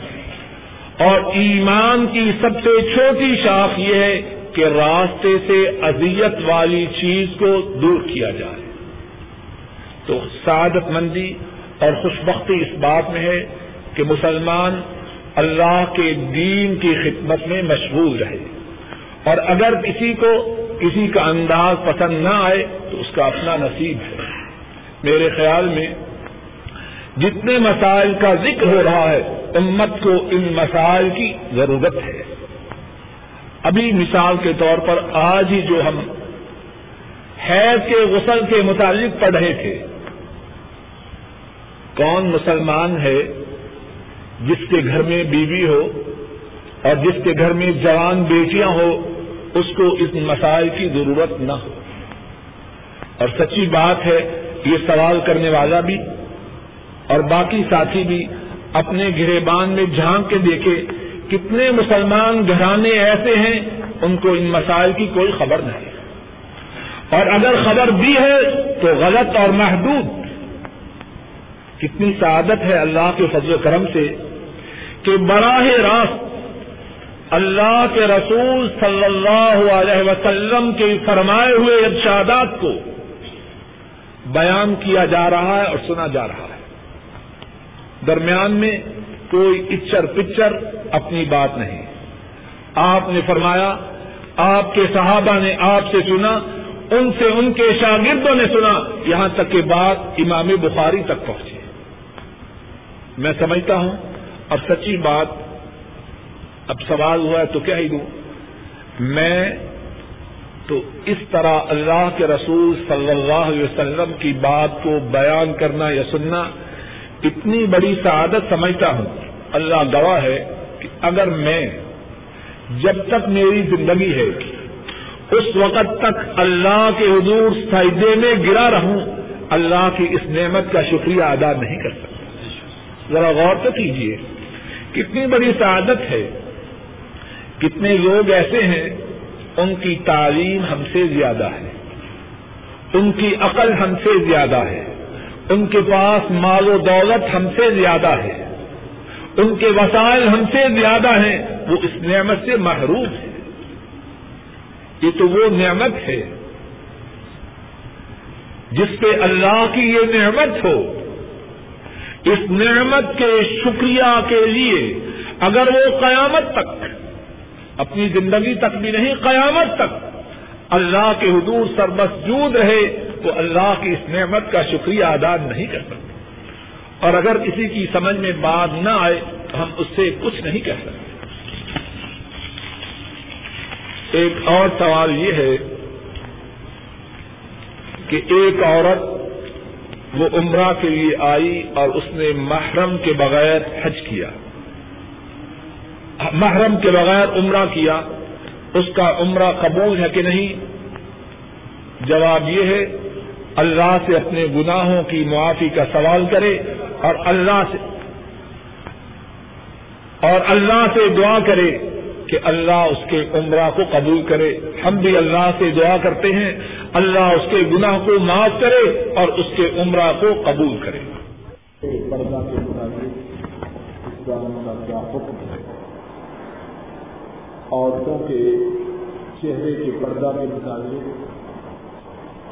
اور ایمان کی سب سے چھوٹی شاخ یہ ہے کہ راستے سے اذیت والی چیز کو دور کیا جائے۔ تو سعادت مندی اور خوشبختی اس بات میں ہے کہ مسلمان اللہ کے دین کی خدمت میں مشغول رہے۔ اور اگر کسی کو کسی کا انداز پسند نہ آئے تو اس کا اپنا نصیب ہے۔ میرے خیال میں جتنے مسائل کا ذکر ہو رہا ہے، امت کو ان مسائل کی ضرورت ہے۔ ابھی مثال کے طور پر آج ہی جو ہم حیض کے غسل کے متعلق پڑھ رہے تھے، کون مسلمان ہے جس کے گھر میں بیوی ہو اور جس کے گھر میں جوان بیٹیاں ہو اس کو اس مسائل کی ضرورت نہ ہو۔ اور سچی بات ہے، یہ سوال کرنے والا بھی اور باقی ساتھی بھی اپنے گریبان میں جھانک کے دیکھے کتنے مسلمان گھرانے ایسے ہیں، ان کو ان مسائل کی کوئی خبر نہیں۔ اور اگر خبر بھی ہے تو غلط اور محدود۔ کتنی سعادت ہے اللہ کے فضل و کرم سے کہ براہ راست اللہ کے رسول صلی اللہ علیہ وسلم کے فرمائے ہوئے ارشادات کو بیان کیا جا رہا ہے اور سنا جا رہا ہے۔ درمیان میں کوئی اچر پچر اپنی بات نہیں۔ آپ نے فرمایا، آپ کے صحابہ نے آپ سے سنا، ان سے ان کے شاگردوں نے سنا۔ یہاں تک کہ بات امام بخاری تک پہنچی۔ میں سمجھتا ہوں، اب سچی بات اب سوال ہوا ہے تو کیا ہی دوں؟ میں تو اس طرح اللہ کے رسول صلی اللہ علیہ وسلم کی بات کو بیان کرنا یا سننا اتنی بڑی سعادت سمجھتا ہوں۔ اللہ گواہ ہے کہ اگر میں جب تک میری زندگی ہے، اس وقت تک اللہ کے حضور سائدے میں گرا رہوں، اللہ کی اس نعمت کا شکریہ ادا نہیں کر سکتا۔ ذرا غور تو کیجیے کتنی بڑی سعادت ہے کتنے لوگ ایسے ہیں ان کی تعلیم ہم سے زیادہ ہے، ان کی عقل ہم سے زیادہ ہے، ان کے پاس مال و دولت ہم سے زیادہ ہے، ان کے وسائل ہم سے زیادہ ہیں، وہ اس نعمت سے محروم ہے یہ تو وہ نعمت ہے جس پہ اللہ کی یہ نعمت ہو۔ اس نعمت کے شکریہ کے لیے اگر وہ قیامت تک اپنی زندگی تک بھی نہیں، قیامت تک۔ اللہ کے حضور سربسجود رہے تو اللہ کی اس نعمت کا شکریہ ادا نہیں کر سکتے۔ اور اگر کسی کی سمجھ میں بات نہ آئے تو ہم اس سے کچھ نہیں کہہ سکتے۔ ایک اور سوال یہ ہے کہ ایک عورت وہ عمرہ کے لیے آئی اور اس نے محرم کے بغیر حج کیا۔ محرم کے بغیر عمرہ کیا، اس کا عمرہ قبول ہے کہ نہیں؟ جواب یہ ہے، اللہ سے اپنے گناہوں کی معافی کا سوال کرے اور اللہ سے اور اللہ سے دعا کرے کہ اللہ اس کے عمرہ کو قبول کرے۔ ہم بھی اللہ سے دعا کرتے ہیں، اللہ اس کے گناہ کو معاف کرے اور اس کے عمرہ کو قبول کرے۔ پردہ کے مطابق کا کیا حکم؟ عورتوں کے چہرے کے پردہ کے مطابق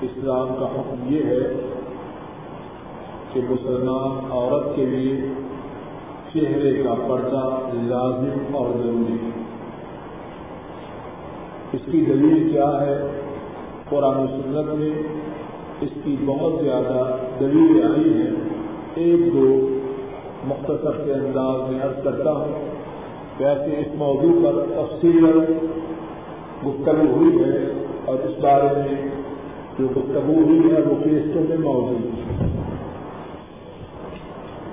اسلام کا حکم یہ ہے کہ مسلمان عورت کے لیے چہرے کا پردہ لازم اور ضروری ہے۔ اس کی دلیل کیا ہے؟ قرآن و سنت میں اس کی بہت زیادہ دلیل آئی ہے۔ ایک دو مختصر کے انداز میں عرض کرتا ہوں۔ ویسے اس موضوع پر تفصیل گفتگو ہوئی ہے اور اس بارے میں جو گفتگو ہوئی ہے وہ کیسٹوں میں موجود ہے۔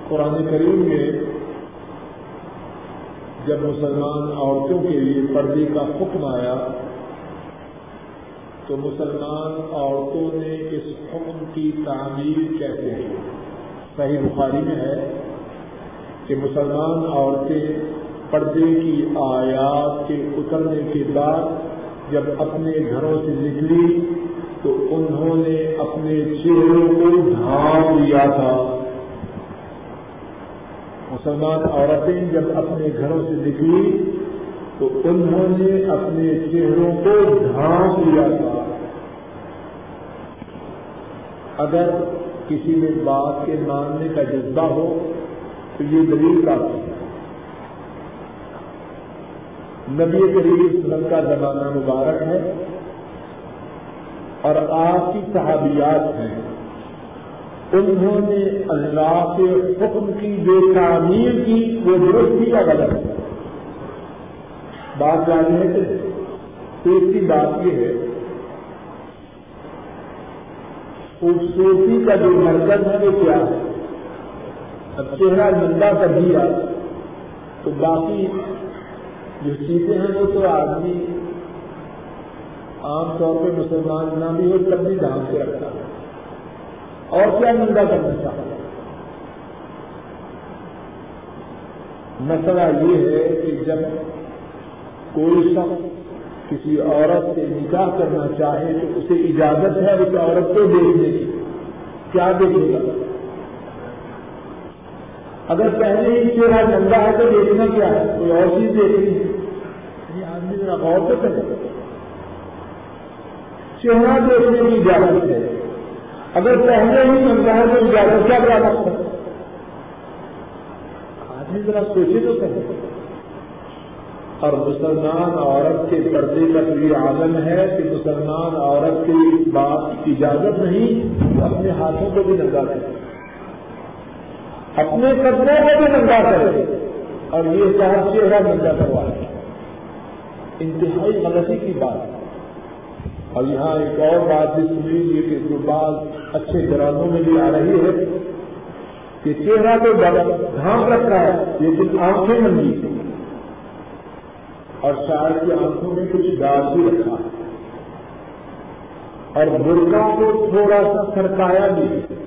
قرآن کریم میں جب مسلمان عورتوں کے لیے پردے کا حکم آیا، تو مسلمان عورتوں نے اس حکم کی تعمیر کیسے کی؟ صحیح بخاری میں ہے کہ مسلمان عورتیں پردے کی آیات کے اترنے کے بعد جب اپنے گھروں سے نکلی تو انہوں نے اپنے چہروں کو ڈھانپ لیا تھا۔ مسلمان عورتیں جب اپنے گھروں سے نکلی تو انہوں نے اپنے چہروں کو ڈھانپ لیا تھا۔ اگر کسی میں بات کے ماننے کا جذبہ ہو تو یہ دلیل کافی ہے۔ نبی کریم وسلم کا زمانہ مبارک ہے اور آپ کی صحابیات ہیں۔ انہوں نے اللہ کے حکم کی جو تعمیر کی وہ درست کی یا غلط؟ ہے بات جانی ہے تیسری بات یہ ہے، خوبصورتی کا جو مرکز ہے وہ کیا ہے؟ اب چہرہ نندا کر دیا تو باقی جو چیزیں ہیں وہ تو آدمی عام طور پہ مسلمان نہ بھی ہو، تب بھی دھام کے رکھتا ہے۔ اور کیا نندا کرنا چاہتا ہے؟ مسئلہ یہ ہے کہ جب کوئی شخص کسی عورت سے نکاح کرنا چاہے تو اسے اجازت ہے اس عورت کو دیکھنے کی۔ کیا دیکھے گا؟ اگر پہلے ہی چہرہ گندا ہے تو دیکھنا کیا ہے؟ کوئی اور چیز دیکھنی ہے غور سے کرے چہرہ دیکھنے کی اجازت ہے۔ اگر پہلے ہی گندا ہے تو اجازت کیا کیا سکتا ہے؟ آدمی ذرا سوچے تو کرے اور مسلمان عورت کے پردے کا تو یہ عالم ہے کہ مسلمان عورت کی بات کی اجازت نہیں اپنے ہاتھوں کو بھی ننگا کرے۔ اپنے قدموں کو بھی ننگا کرے۔ اور یہ چاہ چہرہ ننگا کروا انتہائی غلطی کی بات اور یہاں ایک اور بات بھی سن لیجیے کہ جو بات اچھے گرانوں میں بھی آ رہی ہے کہ چہرہ تو ڈھانپ رکھا ہے لیکن آنکھیں ننگی اور شاید کی آنکھوں میں کچھ ڈال بھی رکھا۔ ہے اور برقع کو تھوڑا سا سرکایا بھی۔